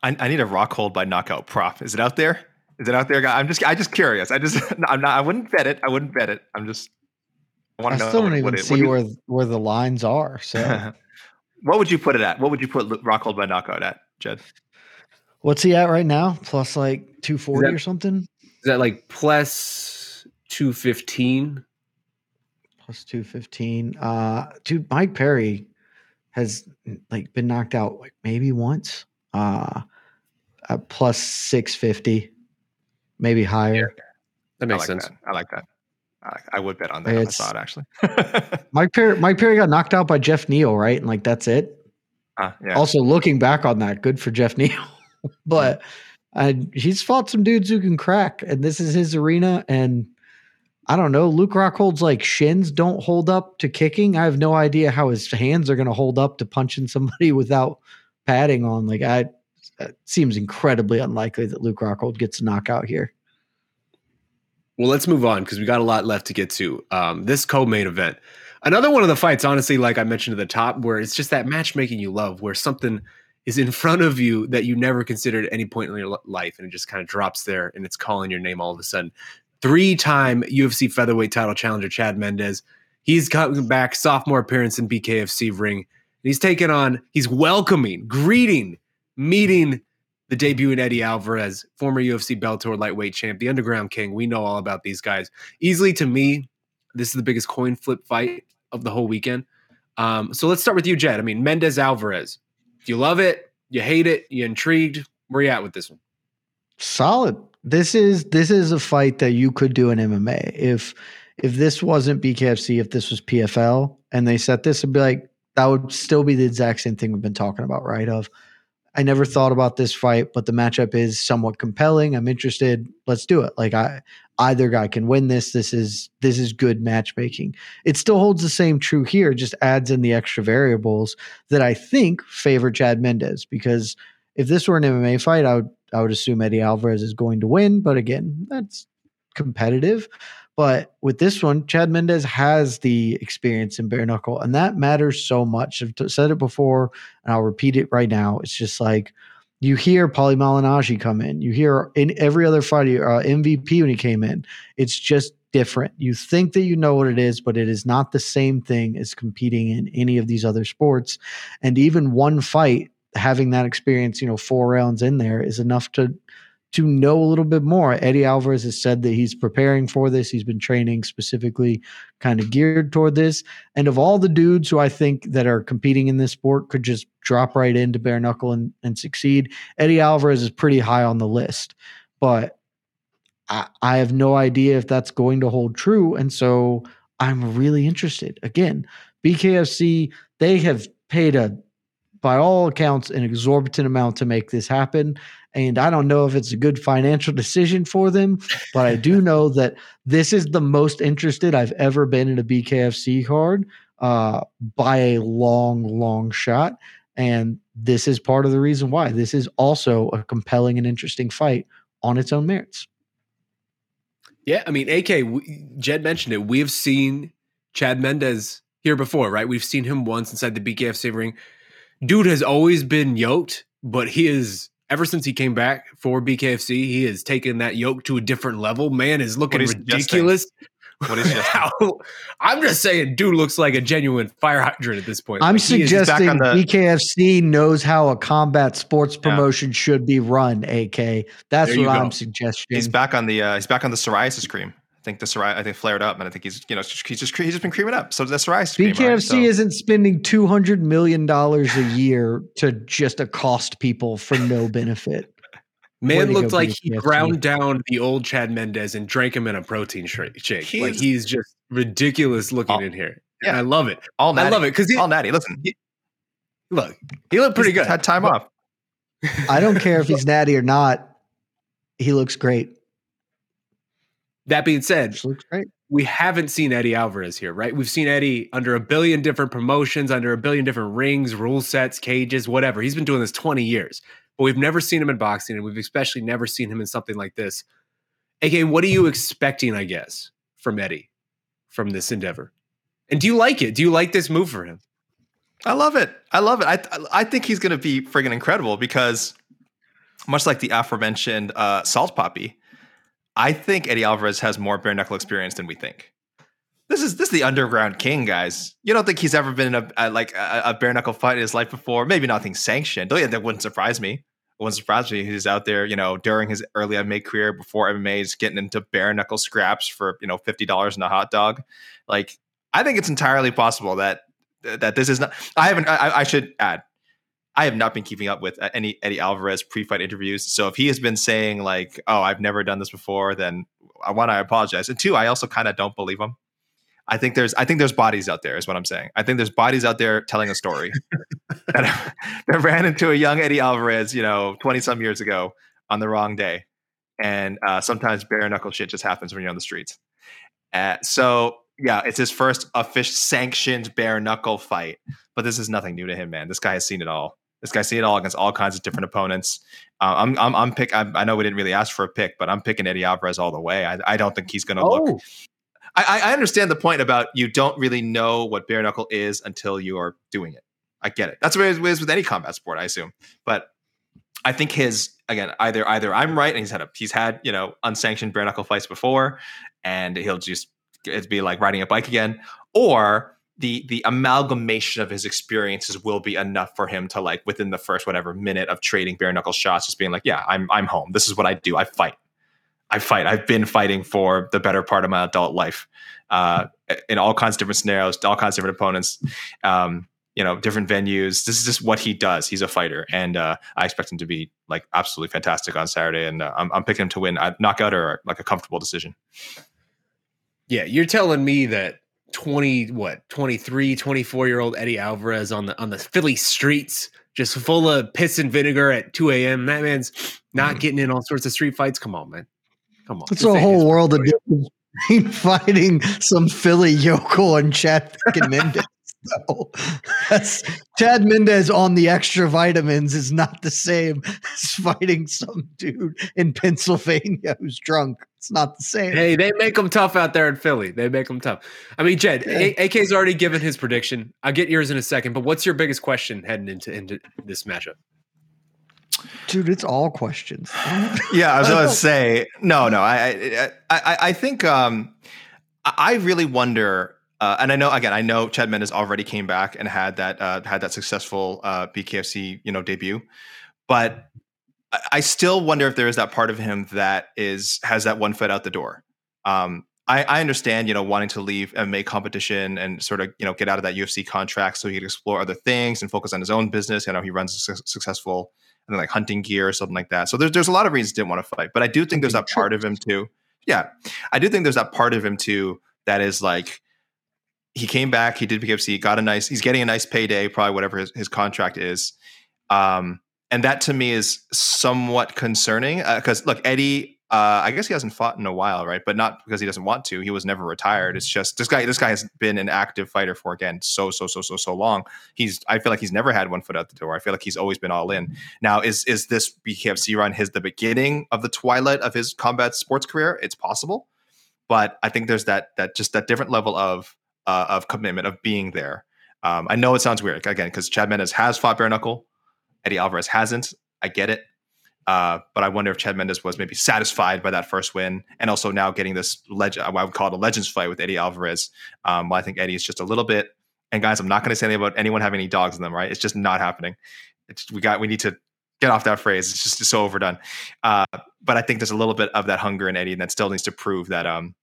I, I need a Rockhold by knockout prop. Is it out there? Is it out there, guy? I'm just, I just curious. I just, <laughs> I'm not. I wouldn't bet it. I wouldn't bet it. I'm just. I I want to know. still don't even it- see what do where where the lines are. So <laughs> what would you put it at? What would you put Rockhold by knockout at, Jed? what's he at right now? Plus like two forty or something. Is that like plus two fifteen? Plus two fifteen. Uh, dude, Mike Perry has like been knocked out like maybe once. Uh, at plus six fifty, maybe higher. That I makes like sense. that. I like that. I, I would bet on that. It's- it actually. <laughs> Mike Perry, Mike Perry got knocked out by Jeff Neal, right? And like that's it. Uh, yeah. Also, looking back on that, good for Jeff <laughs> Neal. but uh, he's fought some dudes who can crack, and this is his arena. And I don't know, Luke Rockhold's like shins don't hold up to kicking. I have no idea how his hands are going to hold up to punching somebody <laughs> without padding on. Like, I it seems incredibly unlikely that Luke Rockhold gets a knockout here. Well, let's move on because we got a lot left to get to. Um, this co-main event, another one of the fights, honestly, like I mentioned at the top, where it's just that matchmaking you love, where something is in <laughs> front of you that you never considered at any point in your life, and it just kind of drops there, and it's calling your name all of a sudden. Three-time UFC featherweight title challenger Chad Mendes, he's coming back, sophomore appearance in BKFC ring. He's taking on, he's welcoming, greeting, meeting the debut in Eddie Alvarez, former UFC Bellator lightweight champ, the Underground King. We know all about these guys. Easily to me, this is the biggest coin flip fight of the whole weekend. Um, so let's start with you, Jed. I mean, Mendes Alvarez. Do you love it? You hate it? You intrigued? Where you at with this one? solid. This is this is a fight that you could do in MMA. If if this wasn't BKFC, if this was PFL, and they set this, it'd be like that would still be the exact same thing we've been talking about, right? Of I never thought about this fight, but the matchup is somewhat compelling. I'm interested. Let's do it. Like I either guy can win this. This is this is good matchmaking. It still holds the same true here, just adds in the extra variables that I think favor Chad Mendes because if this were an MMA fight, I would I would assume Eddie Alvarez is going to win, but again, that's competitive. But with this one, Chad Mendes has the experience in bare knuckle, and that matters so much. I've t- said it before, and I'll repeat it right now. It's just like you hear Paulie Malignaggi come in, you hear in every other fight, uh, MVP when he came in. It's just different. You think that you know what it is, but it is not the same thing as competing in any of these other sports. And even one fight, having that experience, you know, four rounds in there is enough to to know a little bit more. Eddie Alvarez has said that he's preparing for this. He's been training specifically kind of geared toward this. And of all the dudes who I think that are competing in this sport could just drop right into bare knuckle and, and succeed, Eddie Alvarez is pretty high on the list. But I, I have no idea if that's going to hold true. And so I'm really interested. Again, BKFC, they have paid a by all accounts an exorbitant amount to make this happen and i don't know if it's a good financial decision for them but i do know <laughs> that this is the most interested i've ever been in a bkfc card uh, by a long long shot and this is part of the reason why this is also a compelling and interesting fight on its own merits Yeah, I mean, AK, we, Jed mentioned it. We've seen Chad Mendes here before, right? We've seen him once inside the BKFC ring. Dude has always been yoked, but he is ever since he came back for BKFC, he has taken that yoke to a different level. Man is looking he's suggesting? ridiculous. What is just <laughs> How- I'm just saying, dude looks like a genuine fire hydrant at this point. i'm Like, he is- back suggesting the- bkfc knows how a combat sports Yeah. promotion should be run ak that's There what go. i'm suggesting he's back on the uh, he's back on the psoriasis cream. I think the psoriasis I think flared up, and I think he's you know just, he's just he's just been creaming up. So the psoriasis cream, BKFC right? So- isn't spending two hundred million dollars a year to just accost people for no <laughs> benefit. Man to looked go, like he ground down the old Chad Mendes and drank him in a protein shake. He like he's just ridiculous looking Oh, in here. yeah. And I love it. all I love it because he all natty. Listen, look. He looked pretty he's good. Had time off. I don't care if <laughs> he's natty or not. He looks great. That being said, looks great. we haven't seen Eddie Alvarez here, right? We've seen Eddie under a billion different promotions, under a billion different rings, rule sets, cages, whatever. He's been doing this 20 years, but we've never seen him in boxing, and we've especially never seen him in something like this. AK, what are you expecting, I guess, from Eddie from this endeavor? And do you like it? Do you like this move for him? I love it. I love it. I I think he's going to be friggin' incredible because much like the aforementioned uh, Salt Papi, I think Eddie Alvarez has more bare knuckle experience than we think. This is this is the underground king, guys. You don't think he's ever been in a, a like a, a, bare knuckle fight in his life before? Maybe nothing sanctioned. Oh yeah, that wouldn't surprise me. It wouldn't surprise me. He's out there, you know, during his early MMA career, before MMA, is getting into bare knuckle scraps for you know fifty dollars and a hot dog. Like, I think it's entirely possible that that this is not. I haven't. I, I should add. I have not been keeping up with uh, any Eddie Alvarez pre-fight interviews. So if he has been saying like, "Oh, I've never done this before," then I want to apologize. And two, I also kind of don't believe him. I think there's I think there's bodies out there is what I'm saying. I think there's bodies out there telling a story <laughs> that, that ran into a young Eddie Alvarez, you know, 20 some years ago on the wrong day. And uh, sometimes bare knuckle shit just happens when you're on the streets. Uh, so yeah, it's his first official sanctioned bare knuckle fight, but this is nothing new to him, man. This guy has seen it all. This guy see it all against all kinds of different opponents. Uh, I'm, I'm, I'm pick. I, I, know we didn't really ask for a pick, but I'm picking Eddie Alvarez all the way. I, I don't think he's going to oh. look I, I understand the point about you don't really know what bare knuckle is until you are doing it. I get it. That's what it is with any combat sport, I assume. But I think his again either either I'm right and he's had a he's had you know unsanctioned bare knuckle fights before, and he'll just it'd be like riding a bike again, or the the amalgamation of his experiences will be enough for him to like within the first whatever minute of trading bare knuckle shots, just being like, yeah, I'm I'm home. This is what I do. I fight. I fight. I've been fighting for the better part of my adult life, uh, <laughs> in all kinds of different scenarios, all kinds of different opponents, um, you know, different venues. This is just what he does. He's a fighter, and uh, I expect him to be like absolutely fantastic on Saturday. And uh, I'm, I'm, picking him to win a knockout or like a comfortable decision. Yeah, you're telling me that 20 what 23 24 year old eddie alvarez on the on the philly streets just full of piss and vinegar at 2 a.m that man's not mm. getting in all sorts of street fights come on man Come on. It's a whole world of <laughs> fighting some Philly yokel and Chad <laughs> Mendes. So <laughs> that's Chad Mendes on the extra vitamins is not the same as fighting some dude in Pennsylvania who's drunk. It's not the same. Hey, they make them tough out there in Philly. They make them tough. I mean, Jed, yeah. AK's already given his prediction. I'll get yours in a second, but what's your biggest question heading into, into this matchup? Dude, it's all questions. <laughs> yeah, I was going <laughs> to say no, no. I, I, I, think um, I really wonder, uh, and I know again, I know Chad Mendes already came back and had that uh, had that successful uh, BKFC you know debut, but I still wonder if there is that part of him that is has that one foot out the door. Um, I, I, understand, you know, wanting to leave MMA competition and sort of, you know, get out of that UFC contract so he could explore other things and focus on his own business. You know, he runs a su- successful and like hunting gear or something like that. So there's there's a lot of reasons he didn't want to fight, but I do think there's that part of him too. Yeah, I do think there's that part of him too that is like he came back, he did BKFC, got a nice, he's getting a nice payday, probably whatever his, his contract is. Um, and that to me is somewhat concerning because uh, look, Eddie uh, I guess he hasn't fought in a while, right? But not because he doesn't want to. He was never retired. It's just this guy. This guy has been an active fighter for again so so so so so long. He's. I feel like he's never had one foot out the door. I feel like he's always been all in. Now, is is this BKFC run his the beginning of the twilight of his combat sports career? It's possible, but I think there's that that just that different level of uh, of commitment of being there. Um, I know it sounds weird again because Chad Mendes has fought bare knuckle, Eddie Alvarez hasn't. I get it. Uh, but I wonder if Chad Mendes was maybe satisfied by that first win, and also now getting this legend, I would call it a legends fight with Eddie Alvarez. Um, I think Eddie is just a little bit. And guys, I'm not going to say anything about anyone having any dogs in them. Right? It's just not happening. It's, we got. We need to get off that phrase. It's just so overdone. Uh, but I think there's a little bit of that hunger in Eddie, and that still needs to prove that um,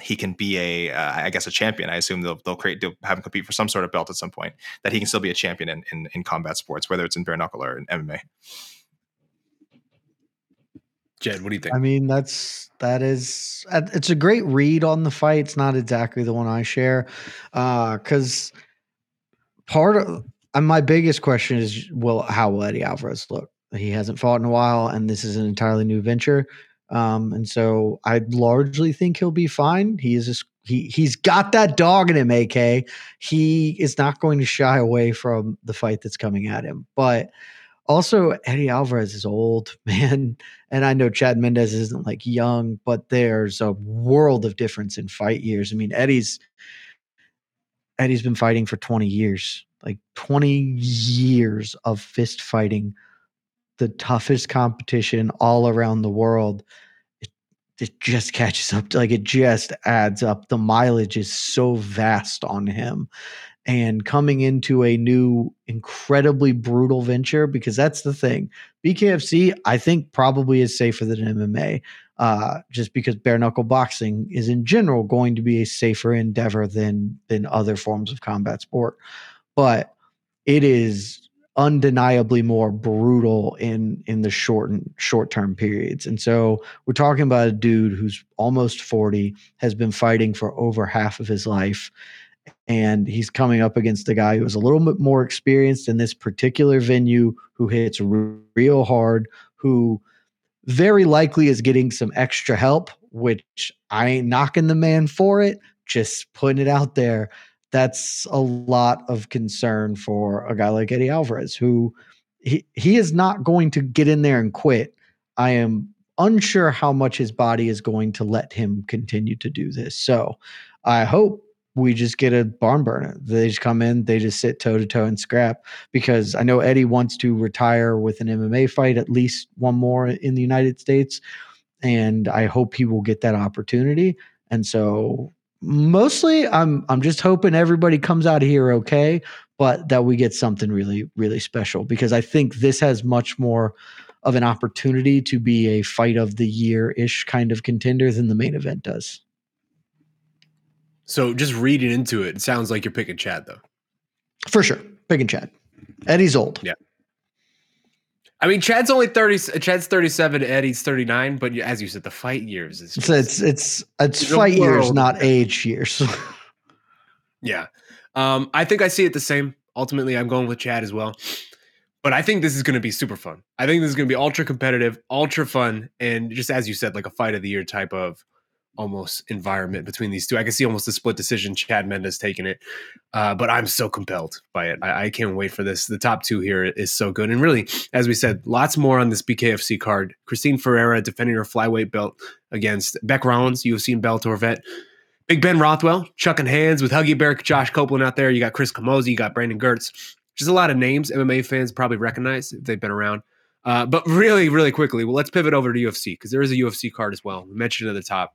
he can be a, uh, I guess, a champion. I assume they'll they'll create they'll have him compete for some sort of belt at some point. That he can still be a champion in in, in combat sports, whether it's in bare knuckle or in MMA. Jed, what do you think? I mean, that's that is uh, it's a great read on the fight. It's not exactly the one I share, Uh, because uh, part of and my biggest question is, well, how will Eddie Alvarez look? He hasn't fought in a while, and this is an entirely new venture. Um, and so I largely think he'll be fine. He is just, he he's got that dog in him, AK. He is not going to shy away from the fight that's coming at him, but also, Eddie Alvarez is old, <laughs> man. And I know Chad Mendes isn't like young, but there's a world of difference in fight years. I mean, Eddie's Eddie's been fighting for 20 years. like 20 years of fist fighting the toughest competition all around the world it, it just <laughs> catches up to, like it just adds up. The mileage is so vast on him. And coming into a new incredibly brutal venture because that's the thing bkfc i think probably is safer than mma uh, just because bare knuckle boxing is in general going to be a safer endeavor than than other forms of combat sport. But it is undeniably more brutal in in the short short term periods. And so we're talking about a dude who's almost 40 has been fighting for over half of his life and he's coming up against a guy who's a little bit more experienced in this particular venue who hits real hard who very likely is getting some extra help which i ain't knocking the man for it just putting it out there that's a lot of concern for a guy like Eddie Alvarez, who he, he is not going to get in there and quit. I am unsure how much his body is going to let him continue to do this. So I hope we just get a barn burner. They just come in, they just sit toe to toe and scrap. Because I know Eddie wants to retire with an MMA fight, at least one more in the United States. And I hope he will get that opportunity. And so mostly I'm I'm just hoping everybody comes out of here okay, but that we get something really really special because I think this has much more of an opportunity to be a fight of the year ish kind of contender than the main event does. So just reading into it, it sounds like you're picking Chad though. For sure, picking Chad. Eddie's old. Yeah. I mean, Chad's only thirty. Chad's thirty-seven. Eddie's thirty-nine. But as you said, the fight years is just, it's it's it's fight years, not age years. <laughs> yeah, um, I think I see it the same. Ultimately, I'm going with Chad as well. But I think this is going to be super fun. I think this is going to be ultra competitive, ultra fun, and just as you said, like a fight of the year type of almost environment between these two. I can see almost a split decision. Chad Mendes taking it, uh, but I'm so compelled by it. I, I, can't wait for this. The top two here is so good, and really, as we said, lots more on this BKFC card. Christine Ferea defending her flyweight belt against Bec Rawlings, UFC and Bellator vet. Big Ben Rothwell chucking hands with Huggy Bear, Josh Copeland out there. You got Chris Camozzi, you got Brandon Girtz. Just a lot of names MMA fans probably recognize if they've been around. Uh, but really, really quickly, well, let's pivot over to UFC because there is a UFC card as well. We mentioned at the top.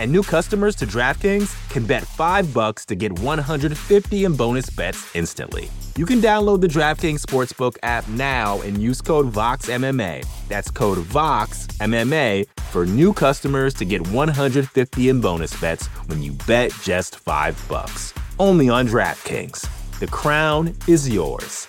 And new customers to DraftKings can bet 5 bucks to get 150 in bonus bets instantly. You can download the DraftKings Sportsbook app now and use code VOXMMA. That's code VOXMMA for new customers to get 150 in bonus bets when you bet just 5 bucks. Only on DraftKings. The crown is yours.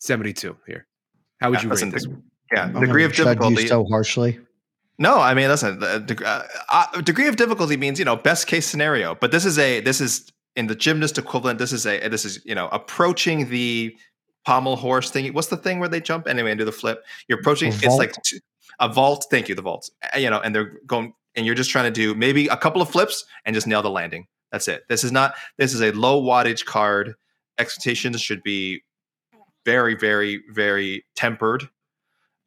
72 here. How would you rate this? Yeah, degree of difficulty. so harshly. No, I mean, listen, the uh, uh, degree of difficulty means you know best case scenario, but this is a this is in the gymnast equivalent. This is a this is you know approaching the pommel horse thing. What's the thing where they jump anyway and do the flip? You're approaching. It's like a vault. Thank you, the vaults. Uh, you know, and they're going and you're just trying to do maybe a couple of flips and just nail the landing. That's it. This is not. This is a low wattage card. Expectations should be very, very, very tempered.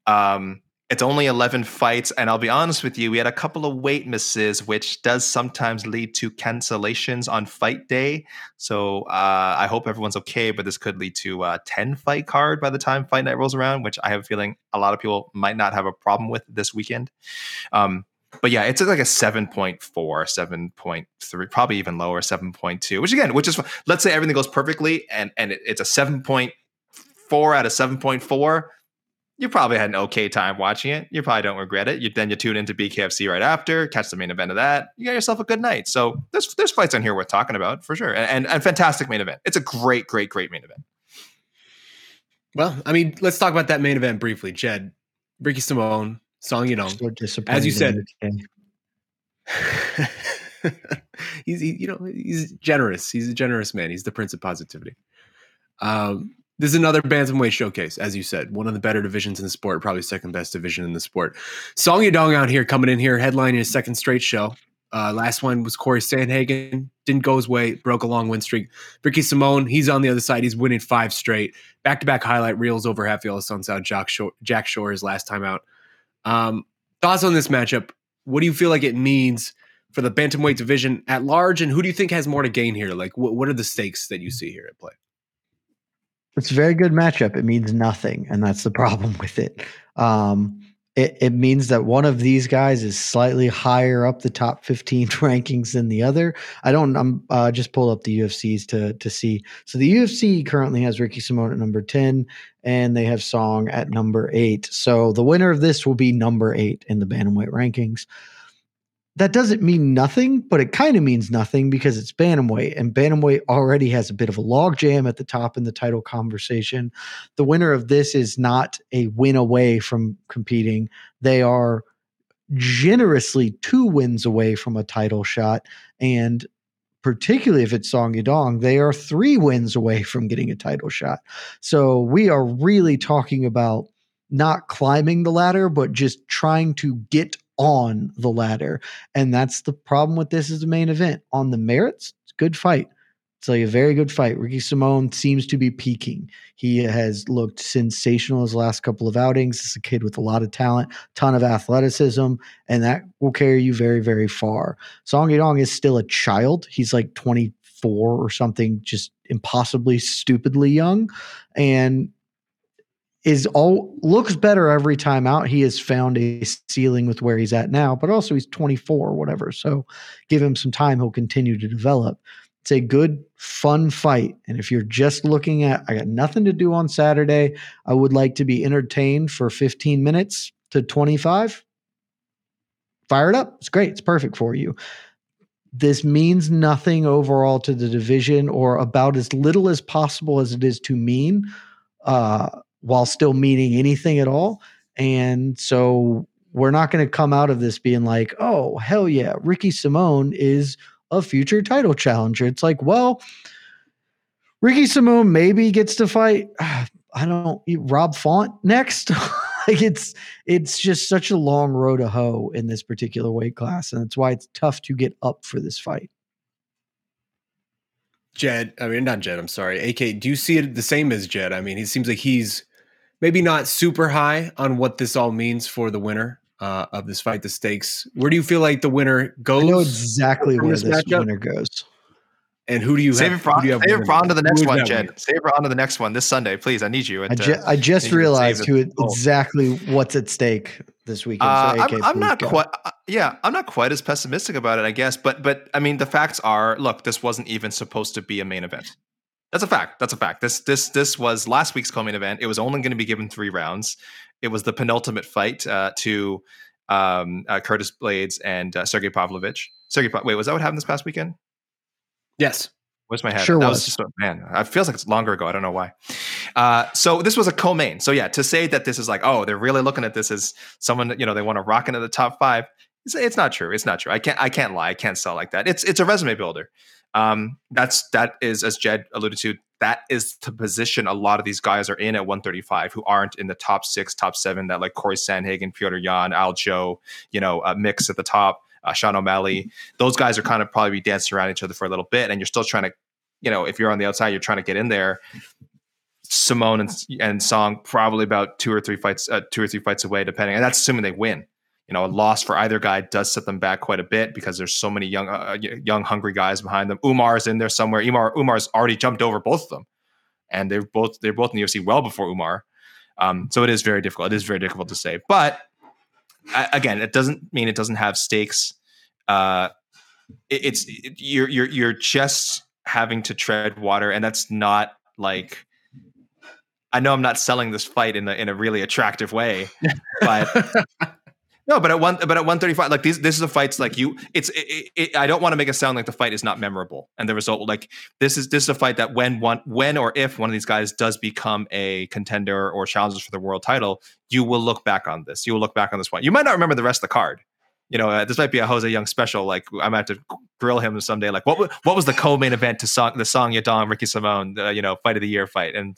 Um, it's only 11 fights, and I'll be honest with you, we had a couple of weight misses, which does sometimes lead to cancellations on fight day. So uh, I hope everyone's okay, but this could lead to a 10 fight card by the time fight night rolls around, which I have a feeling a lot of people might not have a problem with this weekend. Um, but yeah, it's like a 7.4, 7.3, probably even lower, 7.2, which again, which is, let's say everything goes perfectly and, and it, it's a 7.4 out of 7.4 you probably had an okay time watching it. You probably don't regret it. You then you tune into BKFC right after, catch the main event of that. You got yourself a good night. So there's there's fights on here worth talking about for sure, and, and and fantastic main event. It's a great, great, great main event. Well, I mean, let's talk about that main event briefly. Jed, Ricky Simon, Song Yadong. So disappointed As you said, <laughs> he's he, you know he's generous. He's a generous man. He's the prince of positivity. Um, this is another bantamweight showcase, as you said, one of the better divisions in the sport, probably second best division in the sport. Song Yadong out here coming in here, headlining his second straight show. Uh, last one was Corey Sandhagen, didn't go his way, broke a long win streak. Ricky Simon, he's on the other side, he's winning five straight, back to back highlight reels over Raphael Assunção. Jack Shore, Jack Shore his last time out. Um, thoughts on this matchup? What do you feel like it means for the bantamweight division at large, and who do you think has more to gain here? Like, what, what are the stakes that you see here at play? It's a very good matchup. It means nothing, and that's the <laughs> problem with it. Um, it, it means that one of these guys is slightly higher up the top 15 <laughs> rankings than the other. I don't. I'm uh, just pulled up the UFCs to to see. So the UFC currently has Ricky Simon at number 10, and they have Song at number eight. So the winner of this will be number eight in the bantamweight rankings that doesn't mean nothing, but it kind of means nothing because it's bantamweight, and bantamweight already has a bit of a logjam at the top in the title conversation. The winner of this is not a win away from competing; they are generously two wins away from a title shot, and particularly if it's Song Yadong, they are three wins away from getting a title shot. So we are really talking about not climbing the ladder, but just trying to get on the ladder. And that's the problem with this as the main event. On the merits, it's good fight. It's like a very good fight. Ricky Simon seems to be peaking. He has looked sensational his last couple of outings. Is a kid with a lot of talent, ton of athleticism, and that will carry you very, very far. Song Yadong is still a child. He's like 24 or something, just impossibly stupidly young. And is all looks better every time out. He has found a ceiling with where he's at now, but also he's 24 or whatever. So give him some time, he'll continue to develop. It's a good, fun fight. And if you're just looking at, I got nothing to do on Saturday, I would like to be entertained for 15 minutes to 25. Fire it up. It's great. It's perfect for you. This means nothing overall to the division, or about as little as possible as it is to mean. Uh, while still meaning anything at all. And so we're not going to come out of this being like, oh, hell yeah, Ricky Simon is a future title challenger. It's like, well, Ricky Simon maybe gets to fight. <sighs> I don't Rob Font next. <laughs> like it's it's just such a long road to hoe in this particular weight class, and that's why it's tough to get up for this fight. Jed, I mean not Jed. I'm sorry. AK, do you see it the same as Jed? I mean, he seems like he's maybe not super high on what this all means for the winner uh, of this fight, the stakes. Where do you feel like the winner goes? I know exactly where this, matchup? winner goes. And who do you save have, it for, who do you have save it for on to the next is one, that Jed. winner? Save it on to the next one this Sunday, please. I need you. I, ju- uh, I just need you to realized who it. it, exactly what's at stake this weekend. Uh, so AK, I'm, I'm not go. quite. Uh, yeah, I'm not quite as pessimistic about it, I guess. But but I mean, the facts are: look, this wasn't even supposed to be a main event. That's a fact. That's a fact. This this this was last week's co-main event. It was only going to be given three rounds. It was the penultimate fight uh, to um, uh, Curtis Blaydes and uh, Sergey Pavlovich. Sergey, Pa- wait, was that what happened this past weekend? Yes. Where's my head? Sure that was. was just man. It feels like it's longer ago. I don't know why. Uh, so this was a co-main. So yeah, to say that this is like, oh, they're really looking at this as someone you know they want to rock into the top five. It's, it's not true. It's not true. I can't. I can't lie. I can't sell like that. It's it's a resume builder. Um, that's that is as Jed alluded to. That is the position a lot of these guys are in at 135 who aren't in the top six, top seven. That like Corey Sandhagen, Petr Yan, Al Joe, you know, uh, mix at the top. uh, Sean O'Malley. Those guys are kind of probably be dancing around each other for a little bit, and you're still trying to, you know, if you're on the outside, you're trying to get in there. Simon and, and Song probably about two or three fights, uh, two or three fights away, depending, and that's assuming they win. You know, a loss for either guy does set them back quite a bit because there's so many young, uh, young, hungry guys behind them. Umar's in there somewhere. Umar, Umar's already jumped over both of them, and they're both they're both in the UFC well before Umar. Um, so it is very difficult. It is very difficult to say, but again, it doesn't mean it doesn't have stakes. Uh, it, it's it, you're you're you're just having to tread water, and that's not like. I know I'm not selling this fight in a in a really attractive way, but <laughs> no, but at one, but at 135, like these, this is a fights like you. It's. It, it, I don't want to make it sound like the fight is not memorable, and the result, like this is this is a fight that when one, when or if one of these guys does become a contender or challenges for the world title, you will look back on this. You will look back on this one. You might not remember the rest of the card. You know, uh, this might be a Jose Young special. Like I might have to grill him someday. Like what what was the co-main event to song the Song Yadong Ricky Simon, uh, you know, fight of the year fight, and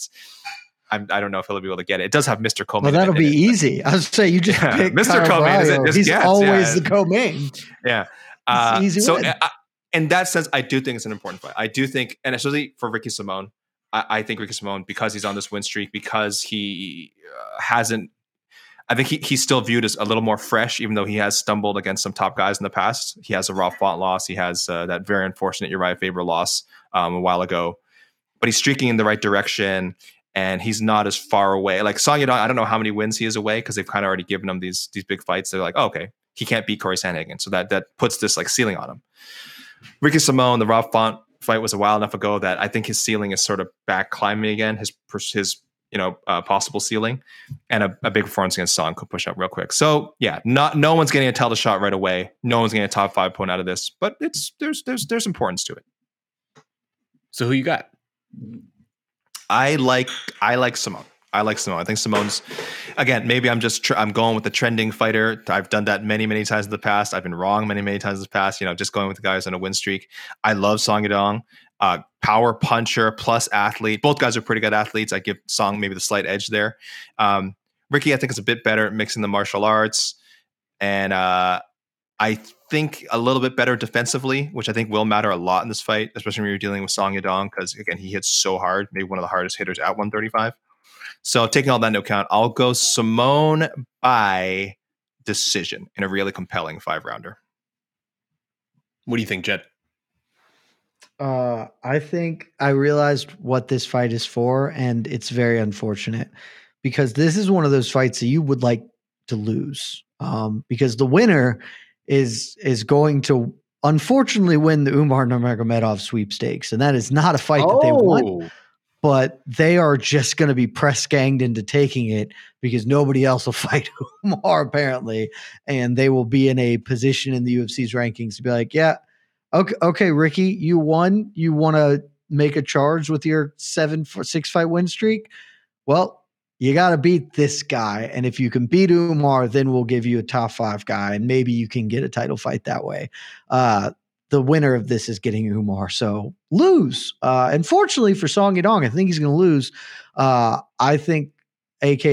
I'm, I do not know if he'll be able to get it. It does have Mr. Co-main. Well, that'll be easy. I was say you just yeah, pick Mr. Co-main. Is it just, He's yes, always yeah. the co-main. Yeah. Uh, easy so uh, in that sense, I do think it's an important fight. I do think, and especially for Ricky Simon, I, I think Ricky Simon because he's on this win streak, because he uh, hasn't. I think he, he's still viewed as a little more fresh, even though he has stumbled against some top guys in the past. He has a Rob Font loss. He has uh, that very unfortunate Uriah Faber loss um, a while ago but he's streaking in the right direction and he's not as far away. Like Song Yadong, I don't know how many wins he is away because they've kind of already given him these these big fights. They're like, oh, okay, he can't beat Corey Sandhagen, so that that puts this like ceiling on him. Ricky Simon, the Rob Font fight was a while enough ago that I think his ceiling is sort of back climbing again. His his you know uh, possible ceiling, and a, a, big performance against Song could push up real quick. So yeah, not no one's getting a title shot right away. No one's getting a top five point out of this, but it's there's there's there's importance to it. So who you got? I like I like Simon. I like Simon. I think Simon's again. Maybe I'm just tr- I'm going with the trending fighter. I've done that many many times in the past. I've been wrong many many times in the past. You know, just going with the guys on a win streak. I love Song Yadong. Uh, power puncher plus athlete. Both guys are pretty good athletes. I give Song maybe the slight edge there. Um, Ricky, I think is a bit better mixing the martial arts, and uh, I think a little bit better defensively, which I think will matter a lot in this fight, especially when you're dealing with Song Yadong, because again, he hits so hard, maybe one of the hardest hitters at 135. So taking all that into account, I'll go Simon by decision in a really compelling five rounder. What do you think, Jed? Uh, I think I realized what this fight is for, and it's very unfortunate because this is one of those fights that you would like to lose. Um, because the winner is is going to unfortunately win the Umar Nurmagomedov sweepstakes, and that is not a fight oh. that they oh. want. Oh. But they are just going to be press ganged into taking it because nobody else will <laughs> fight Umar apparently, and they will be in a position in the UFC's rankings to be like, yeah, okay, okay, Ricky, you won. You want to make a charge with your seven six fight win streak? Well, you got to beat this guy. And if you can beat Umar, then we'll give you a top five guy, and maybe you can get a title fight that way. Uh, the winner of this is getting Umar. So lose. Uh, unfortunately for Song Yadong, I think he's going to lose. Uh, I think AK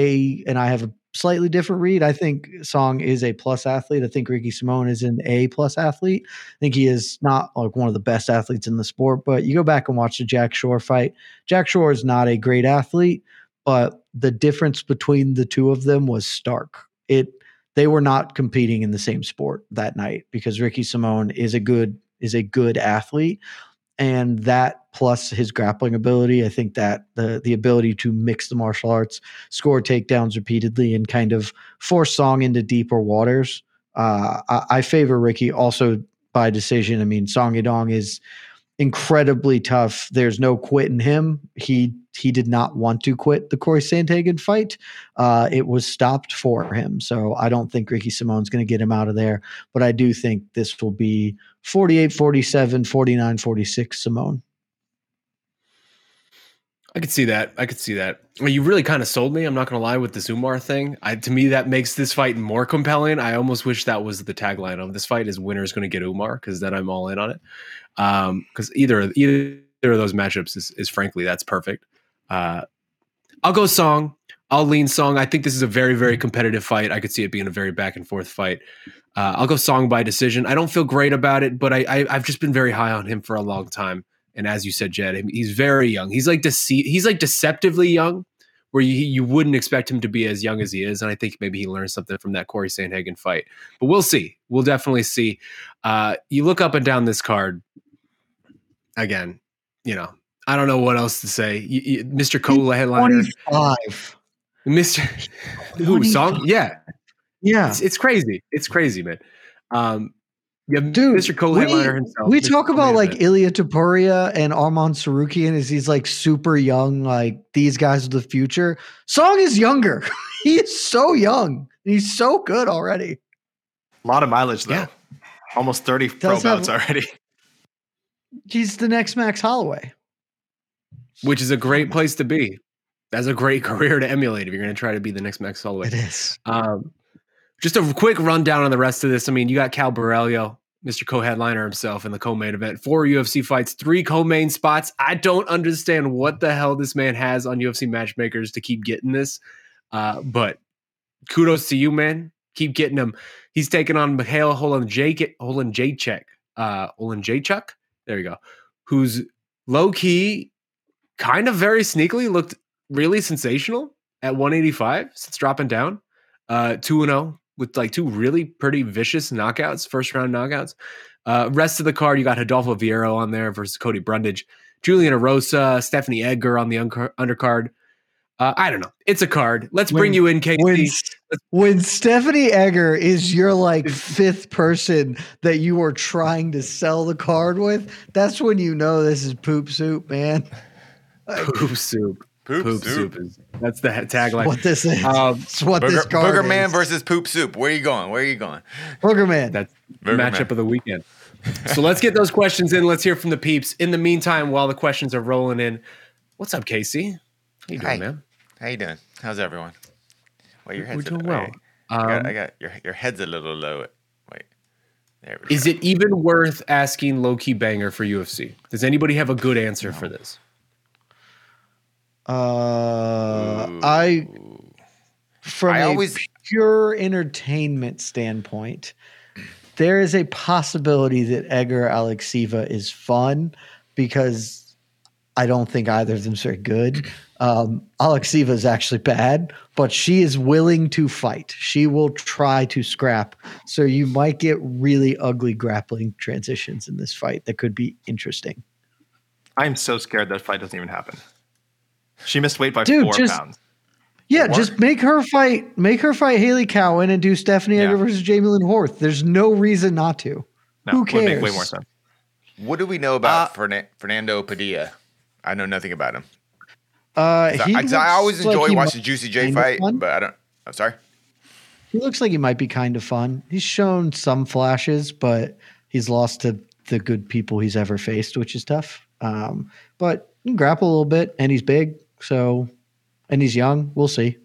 and I have a slightly different read. I think Song is a plus athlete. I think Ricky Simon is an A plus athlete. I think he is not like one of the best athletes in the sport, but you go back and watch the Jack Shore fight. Jack Shore is not a great athlete but the difference between the two of them was stark. It they were not competing in the same sport that night because Ricky Simon is a good is a good athlete and that plus his grappling ability, I think that the the ability to mix the martial arts, score takedowns repeatedly, and kind of force Song into deeper waters. Uh, I, I, favor Ricky also by decision. I mean, Song Yadong is incredibly tough. There's no quit in him. He he did not want to quit the Corey Sandhagen fight. Uh, it was stopped for him. So I don't think Ricky Simon's going to get him out of there. But I do think this will be 48 47, 49 46 Simon. I could see that. I could see that. Well, you really kind of sold me. I'm not going to lie with the Umar thing. I, to me, that makes this fight more compelling. I almost wish that was the tagline of this fight: "Is winner's going to get Umar?" Because then I'm all in on it. Because um, either either of those matchups is, is frankly that's perfect. Uh, I'll go Song. I'll lean Song. I think this is a very, very competitive fight. I could see it being a very back and forth fight. Uh, I'll go Song by decision. I don't feel great about it, but I, I I've just been very high on him for a long time. And as you said, Jed, he's very young. He's like dece- he's like deceptively young, where you you wouldn't expect him to be as young as he is. And I think maybe he learned something from that Corey Sandhagen fight. But we'll see. We'll definitely see. Uh, you look up and down this card again. You know, I don't know what else to say. You, you, Mr. Cola headliner, 25. Mr. <laughs> Who song? Yeah, Yeah. it's, it's crazy. It's crazy, man. Um, yeah, Dude, Mr. Cole we- headliner himself. We Mr. talk about like. Ilia Topuria and Arman Tsarukyan as he's like super young, like these guys of the future. Song is younger. <laughs> he is so young. He's so good already. A lot of mileage though. Yeah. Almost 30 pro Does have- bouts already. <laughs> He's the next Max Holloway. which is a great place to be. That's a great <laughs> career to emulate if you're going to try to be the next Max Holloway. It is. Um, just a quick rundown on the rest of this. I mean, you got Caio Borralho, Mr. Co-headliner himself in the co-main event. Four UFC fights, three co-main spots. I don't understand what the hell this man has on UFC matchmakers to keep getting this. Uh, but kudos to you, man. Keep getting him. He's taking on Mikhail Holland Jake Holland Jacek. Uh Holland Jacek. There you go. Who's low key, kind of very sneakily looked really sensational at 185 since dropping down. Uh 2 0 with like two really pretty vicious knockouts, first round knockouts. Uh, rest of the card, you got Adolfo Vieira on there versus Cody Brundage, Julian Erosa, Stephanie Egger on the uncar- undercard. Uh, I don't know. It's a card. Let's bring you in, Casey. When, when Stephanie Egger is your like fifth person that you are trying to sell the card with, that's when you know this is poop soup, man. <laughs> Poop soup. Poop, Poop soup. soup. is that's the tagline. What this is. Um, it's what this Booger, card Booger Man is. versus Poop Soup. Where are you going? Where are you going? Booger Man. That's the Booger matchup Man. of the weekend. So let's get those questions in. Let's hear from the peeps. In the meantime, while the questions are rolling in, what's up, Casey? How you doing, Hi. man? How you doing? How's everyone? Well, your We're head's a- well. wait. I, got, Um, I got your your head's a little low. Wait, there we Is go. it even worth asking low key banger for UFC? Does anybody have a good answer for this? Uh, I from I a always- pure entertainment standpoint, there is a possibility that Egger Alekseeva is fun because I don't think either of them is very good. Um, Alekseeva is actually bad, but she is willing to fight. She will try to scrap. So you might get really ugly grappling transitions in this fight that could be interesting. I'm so scared that fight doesn't even happen. She missed weight by Dude, four just- pounds. Yeah, Or- just make her fight. Make her fight Hailey Cowan and do Stephanie Yeah. Egger versus Jamey-Lyn Horth. There's no reason not to. No, Who would make way cares? more sense. What do we know about Fernan- Fernando Padilla? I know nothing about him. Uh, I, I always enjoy he watching Juicy J fight, but I don't. I'm sorry. He looks like he might be kind of fun. He's shown some flashes, but he's lost to the good people he's ever faced, which is tough. Um, but he can grapple a little bit, and he's big, so and he's young. We'll see.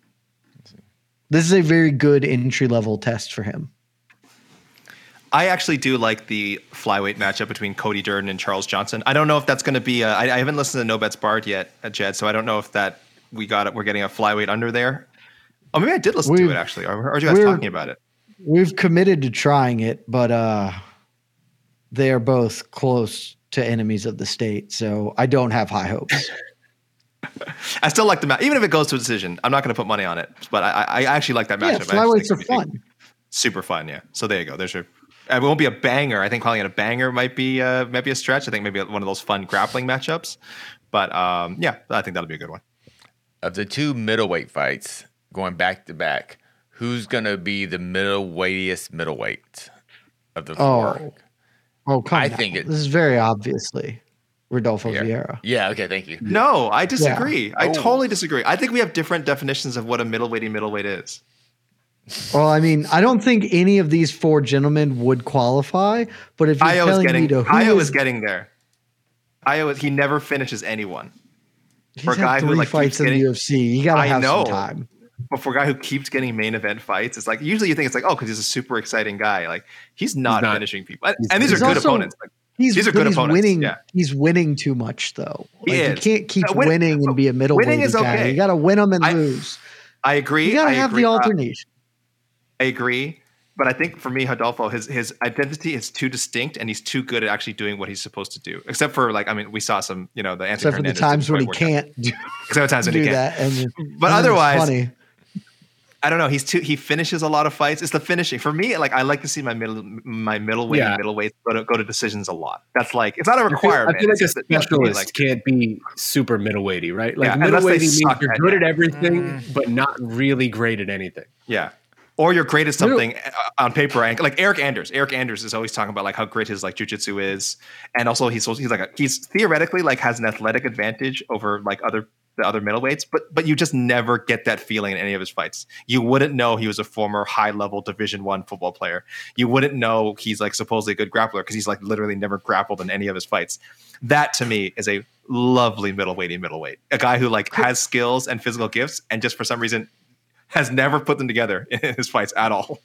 This is a very good entry level test for him. I actually do like the flyweight matchup between Cody Durden and Charles Johnson. I don't know if that's going to be. A, I, I haven't listened to No Bets Barred yet, uh, Jed, so I don't know if that we got it. We're getting a flyweight under there. Oh, maybe I did listen to We've- it actually. Heard you guys we're- talking about it. We've committed to trying it, but uh, they are both close to enemies of the state, so I don't have high hopes. <laughs> I still like the match, even if it goes to a decision. I'm not going to put money on it, but I, I I actually like that matchup. yeah, I actually flyweights think are it'd be fun. super fun. Yeah. So there you go. There's your. It won't be a banger. I think calling it a banger might be uh, might be a stretch. I think maybe one of those fun grappling matchups. But um, yeah, I think that'll be a good one. Of the two middleweight fights going back to back, who's gonna be the middleweightiest middleweight of the four? Oh, oh, come I down. think it- this is very obviously Rodolfo Yeah. Vieira. Yeah. Okay. Thank you. No, I disagree. I Oh. totally disagree. I think we have different definitions of what a middleweighty middleweight is. Well, I mean, I don't think any of these four gentlemen would qualify. But if you're Io is telling getting. me to who Io is, is getting there. Io is, he never finishes anyone. he's for a had guy who, like, fights keeps in getting- the UFC, you gotta I have know. some time. But for a guy who keeps getting main event fights, it's like usually you think it's like oh because he's a super exciting guy. Like he's not, not. finishing people, and these are good also- opponents. Like, He's, These are but good he's opponents, winning. yeah. He's winning too much though. He Like, you can't keep Uh, win- winning and be a middleweight winning is guy. okay. You got to win them and I- lose. I agree. You gotta have agree. the Uh, alternation. I agree. But I think for me, Rodolfo, his his identity is too distinct, and he's too good at actually doing what he's supposed to do. Except for like, I mean, we saw some, you know, the Anthony Except for the times when he quite work out. can't do, Except for the times when do he can't. that. And, <laughs> But and otherwise, funny. I don't know. He's too. He finishes a lot of fights. It's the finishing for me. Like I like to see my middle, my middleweight, Yeah. and middleweight go to go to decisions a lot. That's like it's not a requirement. I feel like It's a just that you have to be, specialist like- can't be super middleweighty, right? Like Yeah, unless middleweighty means you're good it. at everything, Mm. but not really great at anything. Yeah. Or you're great at something uh, on paper, like Eric Anders. Eric Anders is always talking about like how great his like jujitsu is, and also he's he's like a, he's theoretically like has an athletic advantage over like other the other middleweights, but but you just never get that feeling in any of his fights. You wouldn't know he was a former high level Division One football player. You wouldn't know he's like supposedly a good grappler because he's like literally never grappled in any of his fights. That to me is a lovely middleweighty middleweight, a guy who like has skills and physical gifts, and just for some reason has never put them together <laughs> in his fights at all.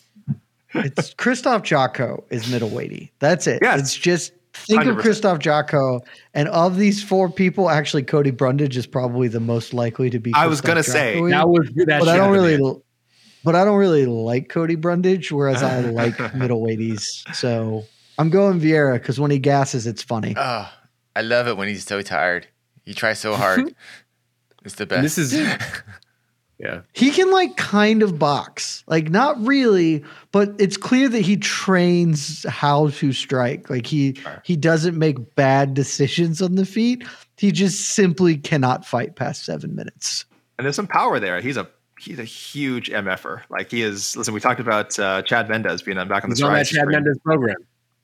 It's <laughs> Krzysztof Jotko is middleweighty. That's it. Yes. It's just think of 100%. Krzysztof Jotko, and of these four people, actually Cody Brundage is probably the most likely to be. I was gonna say, Jocko-y, That was that but I don't have been really. l- But I don't really like Cody Brundage, whereas I <laughs> like middleweighties. So I'm going Vieira because when he gasses, it's funny. Oh, I love it when he's so tired. He tries so hard. it's the best. And this is yeah. He can like kind of box, like not really, but it's clear that he trains how to strike. Like he he doesn't make bad decisions on the feet. He just simply cannot fight past seven minutes. and there's some power there. He's a he's a huge mf'er. Like he is. Listen, we talked about uh, Chad Mendes being on back on the He's on that stride. Chad Mendes program.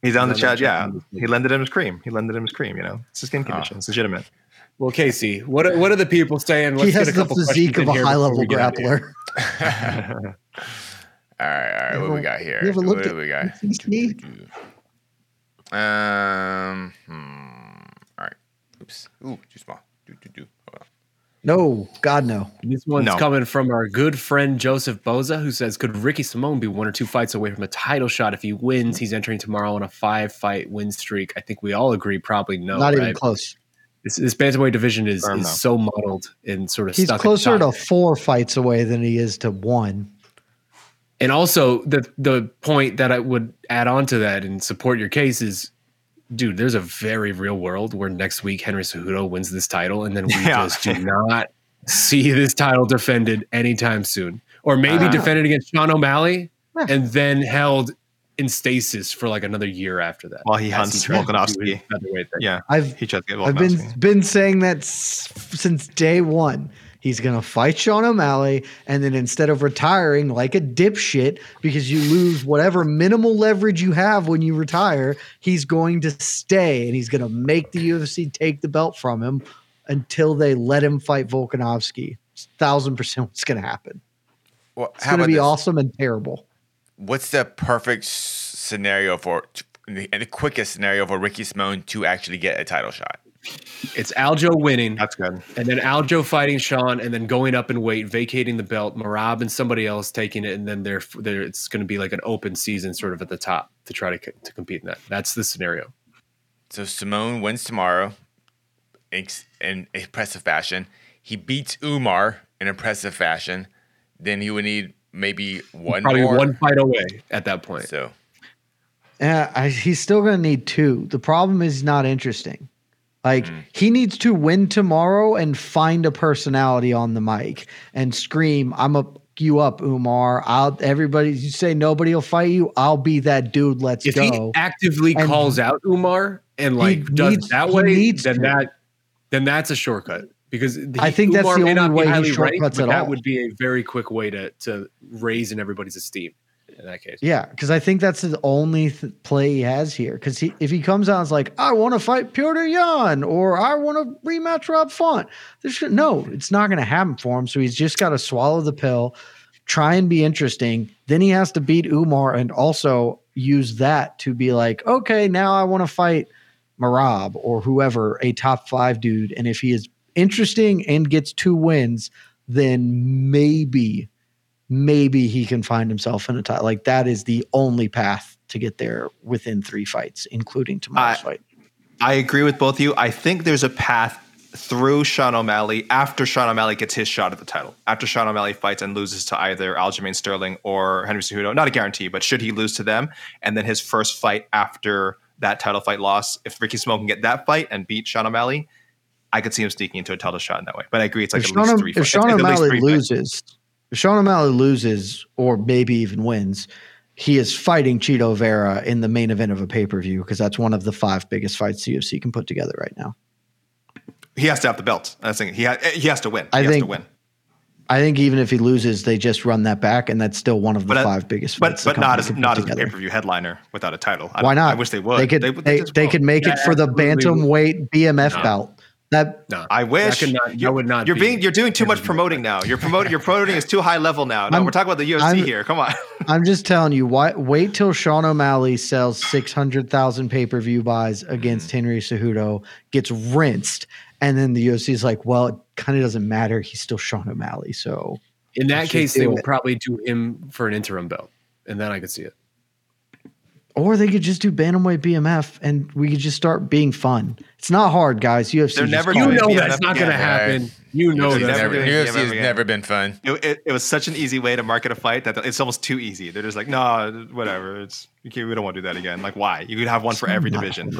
He's on the He's on Chad. that Chad Yeah, Mendes he lended him his cream. He lended him his cream. You know, it's a skin condition. It's legitimate. Well, Casey, what are, what are the people saying? Let's he has get a the couple physique of a high before level we get out of here. grappler. <laughs> all right, all right. What ever- we got here? you ever What looked do at we got? PCC? Um. Hmm, all right. Oops. Ooh, too small. Do, do, do. Hold on. No, God no. This one's No. coming from our good friend Joseph Boza, who says, "Could Ricky Simon be one or two fights away from a title shot if he wins? He's entering tomorrow on a five-fight win streak. I think we all agree, probably no. Not even close. This, this bantamweight division is, is no. so muddled and sort of He's stuck closer to four fights away than he is to one. And also the the point that I would add on to that and support your case is, dude, there's a very real world where next week Henry Cejudo wins this title, and then we <laughs> Yeah. just do not see this title defended anytime soon, or maybe Uh-huh. defended against Sean O'Malley, Yeah. and then held in stasis for like another year after that. While he hunts tries to do Volkanovski. his featherweight thing. Yeah, I've he tried to get I've been been saying that s- since day one. He's gonna fight Sean O'Malley, and then instead of retiring like a dipshit because you lose whatever minimal leverage you have when you retire, he's going to stay and he's gonna make the UFC take the belt from him until they let him fight Volkanovski. Thousand percent, what's gonna happen? Well, It's gonna be this? awesome and terrible. What's the perfect scenario for the, the quickest scenario for Ricky Simon to actually get a title shot? It's Aljo winning, That's good. and then Aljo fighting Sean, and then going up in weight, vacating the belt, Merab and somebody else taking it, and then there, there it's going to be like an open season, sort of at the top to try to, to compete in that. That's the scenario. So Simon wins tomorrow in, in impressive fashion. He beats Umar in impressive fashion. Then he would need maybe one Probably more. one fight away at that point. So Yeah, I, he's still going to need two. The problem is not interesting. Like mm. he needs to win tomorrow and find a personality on the mic and scream, "I'm a you up, Umar. I'll everybody. You say nobody will fight you. I'll be that dude. Let's if go." he actively And calls out Umar and like does needs- that way, needs then to. that then that's a shortcut because he, I think that's the only way he ranked, shortcuts at that all. would be a very quick way to to raise in everybody's esteem in that case. yeah, because I think that's the only th- play he has here. Because he, if he comes out is like, "I want to fight Petr Yan" or "I want to rematch Rob Font," there's no, it's not going to happen for him. So he's just got to swallow the pill, try and be interesting. Then he has to beat Umar and also use that to be like, okay, now I want to fight Merab or whoever, a top five dude. And if he is interesting and gets two wins, then maybe, maybe he can find himself in a tie. Like that is the only path to get there within three fights, including tomorrow's I- fight. I agree with both of you. I think there's a path through Sean O'Malley after Sean O'Malley gets his shot at the title. After Sean O'Malley fights and loses to either Aljamain Sterling or Henry Cejudo, not a guarantee, but should he lose to them, and then his first fight after that title fight loss, if Ricky Simon can get that fight and beat Sean O'Malley, I could see him sneaking into a title shot in that way. But I agree, it's like if at Sean, least three. if fights. Sean at least O'Malley loses, fights. Loses, if Sean O'Malley loses, or maybe even wins, he is fighting Chito Vera in the main event of a pay per view because that's one of the five biggest fights the UFC can put together right now. he has to have the belt. That's the thing. He ha- he has to win. He I has to think- win. I think even if he loses, they just run that back, and that's still one of the But, uh, five biggest But fights. the but not as not as a pay per view headliner without a title. I Why don't- I wish they would. They could. They, they, just won't. could make Yeah, it for the bantamweight BMF No. belt. That No, I wish. That not, you're, would not. You're be being. You're doing too much promoting now. You're promoting. Your promoting is too high level now. No, I'm- we're talking about the UFC I'm- here. Come on. <laughs> I'm just telling you. Why, wait till Sean O'Malley sells six hundred thousand pay per view buys Mm-hmm. against Henry Cejudo, gets rinsed, and then the UFC is like, well, it kind of doesn't matter. He's still Sean O'Malley, so In that case, they will it. probably do him for an interim belt, and then I could see it. Or they could just do bantamweight BMF, and we could just start being fun. It's not hard, guys. UFC. They're never call You doing know BMF that's not going to again, happen. You know It's UFC that's never never, UFC has never been fun. It, it, it was such an easy way to market a fight that it's almost too easy. They're just like, no, whatever. It's you can't, we don't want to do that again. Like, why? You could have one for every division.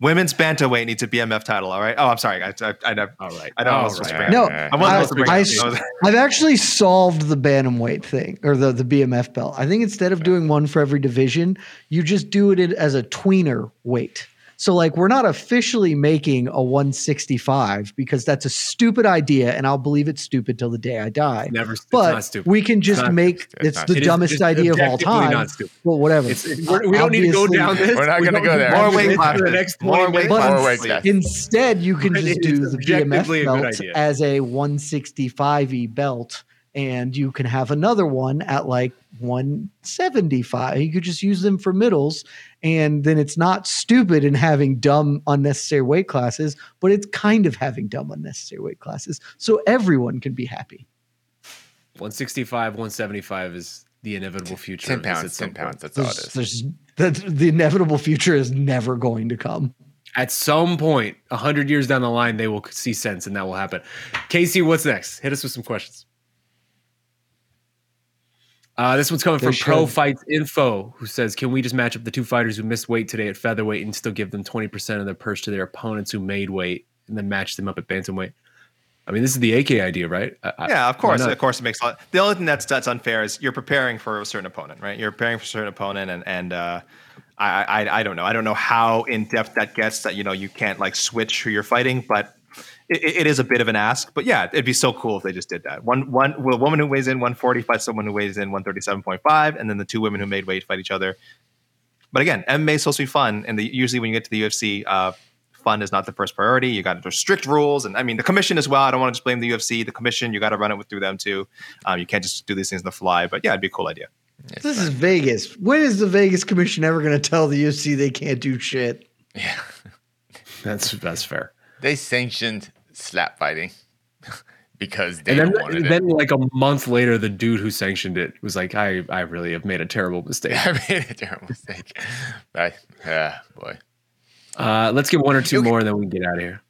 Hard. Women's bantamweight needs a BMF title. All right. Oh, I'm sorry. I, I, I never. All right. I don't know. Right. No, I wasn't I, to bring I, up, I was, I've actually solved the bantamweight thing or the, the BMF belt. I think instead of doing one for every division, you just do it as a tweener weight. So like we're not officially making a 165 because that's a stupid idea and I'll believe it's stupid till the day I die. Never. It's not But stupid. we can just not make stupid. It's it's the It is dumbest just idea of all time. Not stupid. Well, whatever. It's, it, we're, don't need to go down this. We're not gonna don't go there. to More do weight this for the next More 20 weight minutes. More classes. weight please. classes. Instead, you can just do the BMF objectively a good belt as a 165e belt, and you can have another one at like 175. You could just use them for middles, and then it's not stupid in having dumb, unnecessary weight classes, but it's kind of having dumb, unnecessary weight classes, so everyone can be happy. 165, 175 is the inevitable future. Ten of this at pounds. Ten pounds. That's all it There's, is. there's the, the inevitable future is never going to come. At some point, 100 years down the line, they will see sense and that will happen. Casey, what's next? Hit us with some questions. Uh, this one's coming They from Pro. Fights Info, who says, "Can we just match up the two fighters who missed weight today at featherweight and still give them twenty percent of their purse to their opponents who made weight, and then match them up at bantamweight?" I mean, this is the AK idea, right? I- I- Yeah, of course, of course, it makes a lot. The only thing that's that's unfair is you're preparing for a certain opponent, right? You're preparing for a certain opponent, and and uh, I, I I don't know. I don't know how in depth that gets. That you know you can't like switch who you're fighting, but it, it is a bit of an ask. But yeah, it'd be so cool if they just did that. One one well, a woman who weighs in 140 fights someone who weighs in 137.5, and then the two women who made weight fight each other. But again, MMA is supposed to be fun, and the, usually when you get to the UFC, uh, fun is not the first priority. You got there's strict rules, and I mean the commission as well. I don't want to just blame the UFC. The commission, you got to run it with through them too. Um, you can't just do these things on the fly. But yeah, it'd be a cool idea. This is Vegas. When is the Vegas Commission ever going to tell the UFC they can't do shit? Yeah. <laughs> That's that's fair. They sanctioned slap fighting <laughs> because they And then, don't wanted then it. like a month later, the dude who sanctioned it was like, "I I really have made a terrible mistake." <laughs> I made a terrible mistake. But yeah, boy. Uh, let's get one or two Okay. more, and then we can get out of here.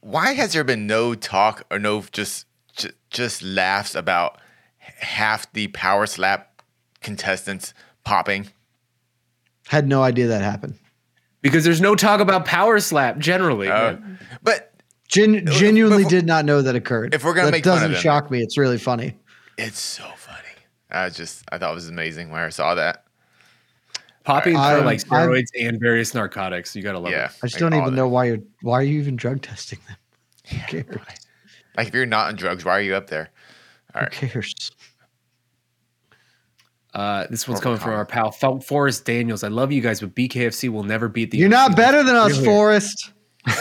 Why has there been no talk or no just just, just laughs about half the power slap contestants popping? Had no idea that happened. Because there's no talk about power slap generally. Uh, man. but Gen- genuinely if- did not know that occurred. if we're gonna that make fun of doesn't them- shock me. It's really funny. it's so funny. I just I thought it was amazing when I saw that. Popping for I'm- like I'm- steroids and various narcotics. You gotta love Yeah. it. I just like don't even know why you're why are you even drug testing them? Who cares? Like if you're not on drugs, why are you up there? All right. Who cares? Uh, this one's coming from our pal Fel- Forrest Daniels. I love you guys, but BKFC will never beat the. You're not better than us, Really? Forrest.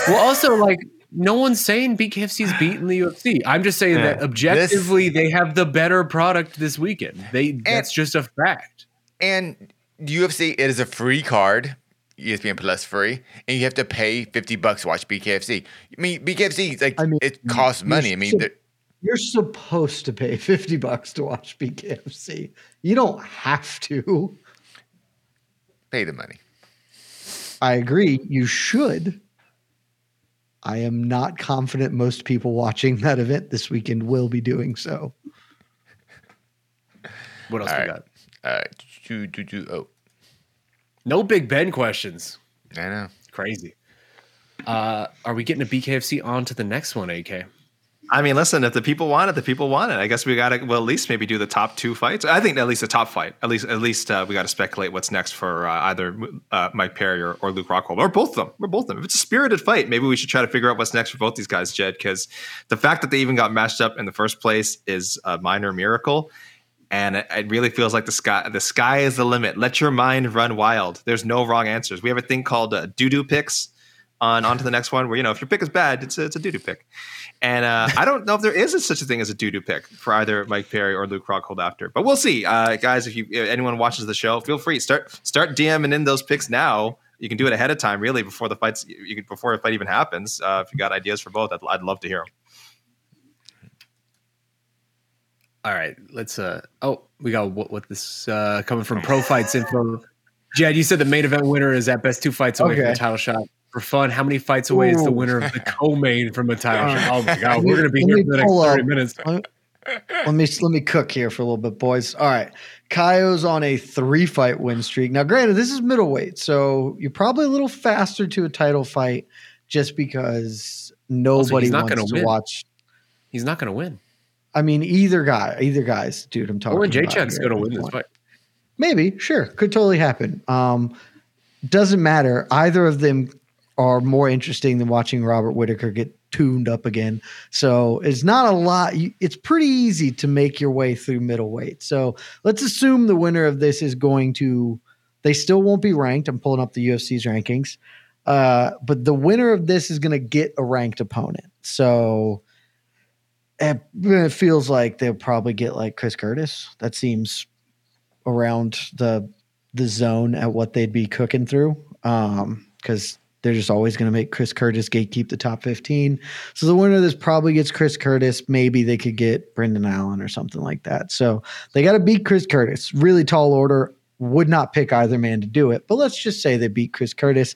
Well, also like no one's saying BKFC's beating the UFC. I'm just saying that Yeah. objectively they have the better product this weekend. They that's just a fact. And UFC, it is a free card, ESPN Plus free, and you have to pay fifty bucks to watch BKFC. I mean, BKFC like I mean, it costs money. I mean, so- You're supposed to pay <laughs> 50 bucks to watch BKFC. You don't have to. pay the money. I agree. You should. I am not confident most people watching that event this weekend will be doing so. What else All we right. got? Uh, do, do, do, oh, No Big Ben questions. I know. Crazy. Uh, are we getting a BKFC on to the next one, AK? I mean, listen, if the people want it, the people want it. I guess we got to well at least maybe do the top two fights. I think at least the top fight. At least at least uh, we got to speculate what's next for uh, either uh, Mike Perry or, or Luke Rockhold or both of them. Or both of them. If it's a spirited fight, maybe we should try to figure out what's next for both these guys, Jed. Because the fact that they even got matched up in the first place is a minor miracle. And it, it really feels like the sky the sky is the limit. Let your mind run wild. There's no wrong answers. We have a thing called uh, doo doo picks on on to the next one where you know if your pick is bad, it's a, it's a doo doo pick. And uh, I don't know if there is a, such a thing as a doo doo pick for either Mike Perry or Luke Rockhold after, but we'll see, uh, guys. If you if anyone watches the show, feel free start start DMing in those picks now. You can do it ahead of time, really, before the fights. You can, before the fight even happens. Uh, if you got ideas for both, I'd, I'd love to hear them. All right, let's. uh Oh, we got what? What this uh coming from Pro Fights Info? Jed, you said the main event winner is at best two fights away from the title shot. For fun, how many fights away is the winner of the co-main from a title shot? Oh my god, we're gonna be here for the next thirty up. minutes. let me let me cook here for a little bit, boys. All right, Caio's on a three fight win streak. Now, granted, this is middleweight, so you're probably a little faster to a title fight, just because nobody not wants gonna win. watch. He's not gonna win. I mean, either guy, either guys, dude. I'm talking. Or J about gonna win this this fight. Maybe, sure, could totally happen. Um, doesn't matter. Either of them are more interesting than watching Robert Whitaker get tuned up again. So it's not a lot. It's pretty easy to make your way through middleweight. So let's assume the winner of this is going to. They still won't be ranked. I'm pulling up the UFC's rankings, uh, but the winner of this is going to get a ranked opponent. So it, it feels like they'll probably get like Chris Curtis. That seems around the the zone at what they'd be cooking through Um, because they're just always going to make Chris Curtis gatekeep the top 15. So the winner of this probably gets Chris Curtis. Maybe they could get Brendan Allen or something like that. So they got to beat Chris Curtis. Really tall order. Would not pick either man to do it, but let's just say they beat Chris Curtis.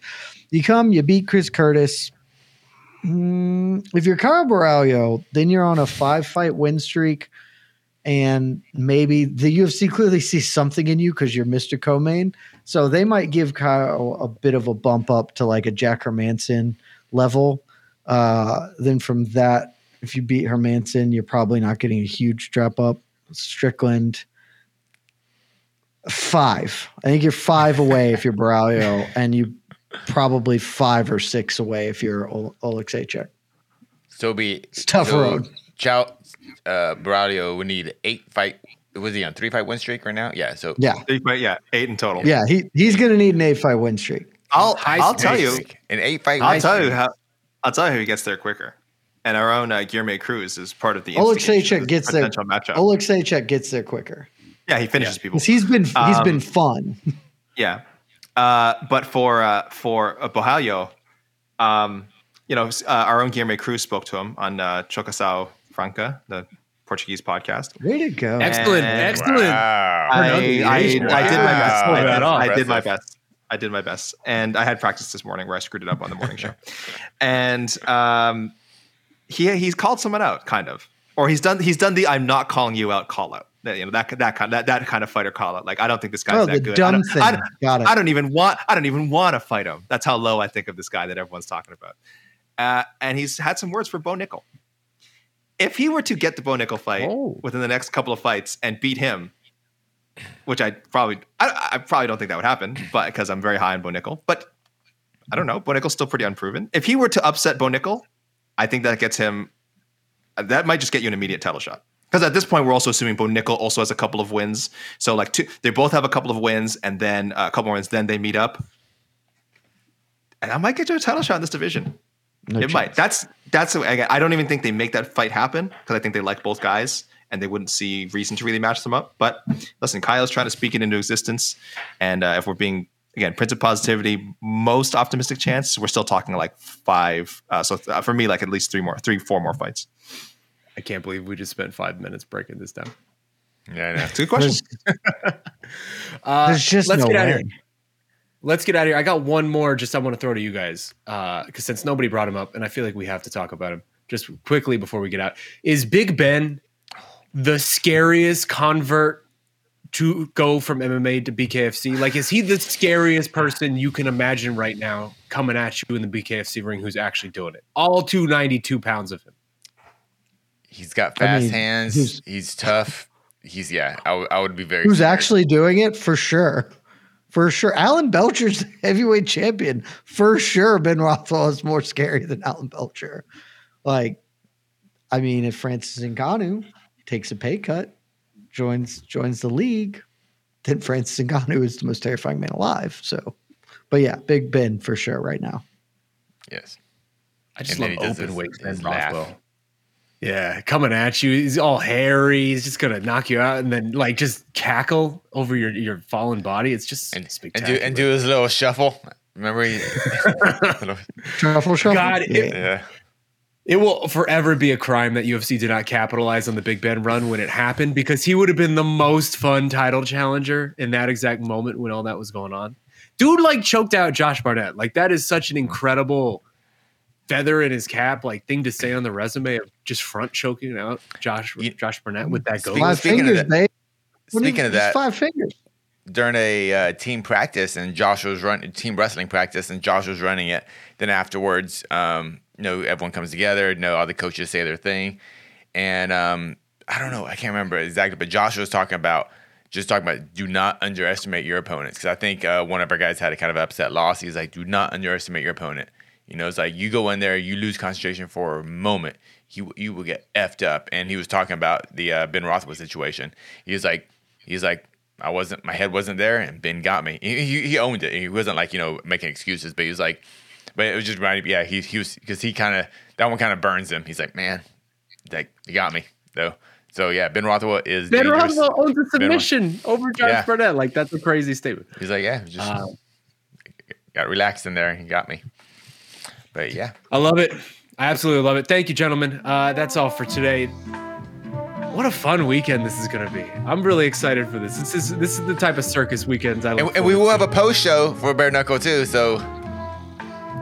You come, you beat Chris Curtis. Mm, if you're Caio Borralho, then you're on a five fight win streak and maybe the UFC clearly sees something in you because you're Mr. Co-main. So they might give Caio a bit of a bump up to like a Jack Hermansson level. Uh, then from that, if you beat Hermansson, you're probably not getting a huge drop up. Strickland, five. I think you're five away if you're Borralho, <laughs> and you probably five or six away if you're Ol- Oleksiejczuk. So be It's tough so road. Chow uh, Borralho would need eight fight. Was he on three fight win streak right now? Yeah. So Yeah, But yeah, eight in total. yeah. He he's gonna need an eight fight win streak. I'll High I'll tell you. stakes. an eight fight. I'll win tell you how. I'll tell you who gets there quicker. And our own uh, Guilherme Cruz is part of the Oleksiejczuk instigation of this gets there- potential matchup. Oleksiejczuk gets there quicker yeah, he finishes people. He's been he's Um, been fun. <laughs> Yeah, uh, but for uh, for uh, Borralho, um, you know, uh, our own Guilherme Cruz spoke to him on uh, Trocação Franca, the Portuguese podcast. Way to go! Excellent, And- excellent. Wow. I, I, I did my best. I did, I did my best. I did my best, and I had practice this morning where I screwed it up on the morning show, and um, he he's called someone out, kind of, or he's done he's done the I'm not calling you out call out. That, you know that that kind that, that kind of fighter call out. Like I don't think this guy's Oh, that the good. I dumb don't, thing. I, don't- Got it. I don't even want I don't even want to fight him. That's how low I think of this guy that everyone's talking about. Uh, and he's had some words for Bo Nickal. If he were to get the Bo Nickal fight Oh. within the next couple of fights and beat him, which I probably I, I probably don't think that would happen, but because I'm very high on Bo Nickal. But I don't know. Bo Nickal's still pretty unproven. If he were to upset Bo Nickal, I think that gets him. That might just get you an immediate title shot. Because at this point, we're also assuming Bo Nickal also has a couple of wins. So like two, they both have a couple of wins, and then uh, a couple more wins. Then they meet up, and I might get you a title shot in this division. No it chance. might. That's that's. again, I don't even think they make that fight happen because I think they like both guys and they wouldn't see reason to really match them up. But listen, Caio's trying to speak it into existence, and uh, if we're being again Prince of Positivity, most optimistic chance, we're still talking like five. Uh, so uh, for me, like at least three more, three, four more fights. I can't believe we just spent five minutes breaking this down. Yeah, I know. It's a good question. There's, <laughs> Uh, there's just let's no get out of way. here. Let's get out of here. I got one more just I want to throw to you guys uh, because since nobody brought him up, and I feel like we have to talk about him just quickly before we get out. Is Big Ben the scariest convert to go from MMA to BKFC? Like, is he the scariest person you can imagine right now coming at you in the BKFC ring who's actually doing it? All 292 pounds of him. He's got I fast mean, hands. who's- He's tough. He's yeah. I, w- I would be very. Who's scared. actually doing it for sure? For sure. Alan Belcher's the <laughs> heavyweight champion. For sure, Ben Rothwell is more scary than Alan Belcher. Like, I mean, if Francis Ngannou takes a pay cut, joins joins the league, then Francis Ngannou is the most terrifying man alive. So, but yeah, Big Ben for sure right now. yes. I just And love open his- weight his Ben laugh. Rothwell. Yeah, coming at you. He's all hairy. He's just gonna knock you out and then like just cackle over your your fallen body. It's just And, and do and do his little shuffle. Remember he. <laughs> little- Truffle shuffle. God, it- yeah. It will forever be a crime that UFC did not capitalize on the Big Ben run when it happened because he would have been the most fun title challenger in that exact moment when all that was going on. Dude, like choked out Josh Barnett. Like that is such an incredible feather in his cap, like thing to say on the resume of just front choking out Josh You- Josh Barnett with that go. Five speaking of fingers, that- babe. What do you- Speaking of that, five fingers. during a uh, team practice and Josh was running team wrestling practice and Josh was running it. Then afterwards, um, you know, everyone comes together. You know, all the coaches say their thing, and um, I don't know, I can't remember exactly, but Josh was talking about just talking about do not underestimate your opponents because I think uh, one of our guys had a kind of upset loss. He's like, do not underestimate your opponent. You know, it's like you go in there, you lose concentration for a moment, you you will get effed up. And he was talking about the uh, Ben Rothwell situation. He was like, he's like, I wasn't, my head wasn't there, and Ben got me. He, he, he owned it. He wasn't like you know making excuses, but he was like, but it was just right. Yeah, he he was because he kind of that one kind of burns him. He's like, man, like he got me though. So yeah, Ben Rothwell is Ben dangerous. Rothwell owns a submission over Josh Yeah. Barnett. Like that's a crazy statement. He's like, yeah, just Uh, got relaxed in there. He got me. But yeah, I love it. I absolutely love it. Thank you, gentlemen. Uh, that's all for today. What a fun weekend this is going to be. I'm really excited for this. This is this is the type of circus weekends I and, and we will have a post show for Bare Knuckle too. So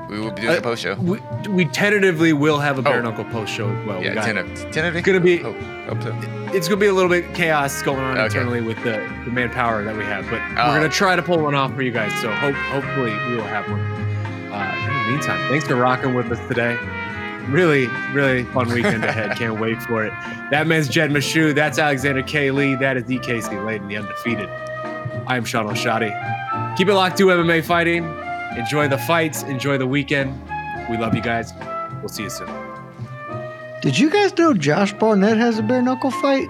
we will be doing Uh, a post show. We, we tentatively will have a bare Oh. knuckle post show as well. Yeah, got- tentative. Tentative. It's gonna be- Oh, hope so. it's gonna be a little bit chaos going on Okay. internally with the, the manpower that we have, but Oh. we're gonna try to pull one off for you guys. So hope hopefully we will have one. Uh, in the meantime, thanks for rocking with us today. Really, really fun weekend ahead. <laughs> Can't wait for it. That man's Jed Meshew. That's Alexander K. Lee. That is E. Casey Leydon, the undefeated. I am Shaun Al-Shatti. Keep it locked to MMA fighting. Enjoy the fights. Enjoy the weekend. We love you guys. We'll see you soon. Did you guys know Josh Barnett has a bare knuckle fight?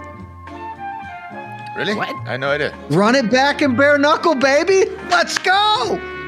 Really? What? I had no idea. Run it back in bare knuckle, baby. Let's go.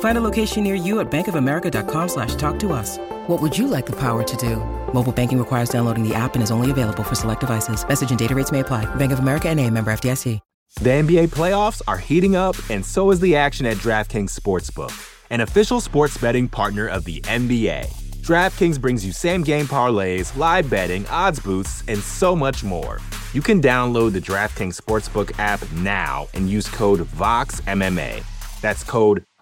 Find a location near you at bankofamerica.com slash talk to us. What would you like the power to do? Mobile banking requires downloading the app and is only available for select devices. Message and data rates may apply. Bank of America and a member FDIC. The NBA playoffs are heating up, and so is the action at DraftKings Sportsbook, an official sports betting partner of the NBA. DraftKings brings you same game parlays, live betting, odds boosts, and so much more. You can download the DraftKings Sportsbook app now and use code VOXMMA. That's code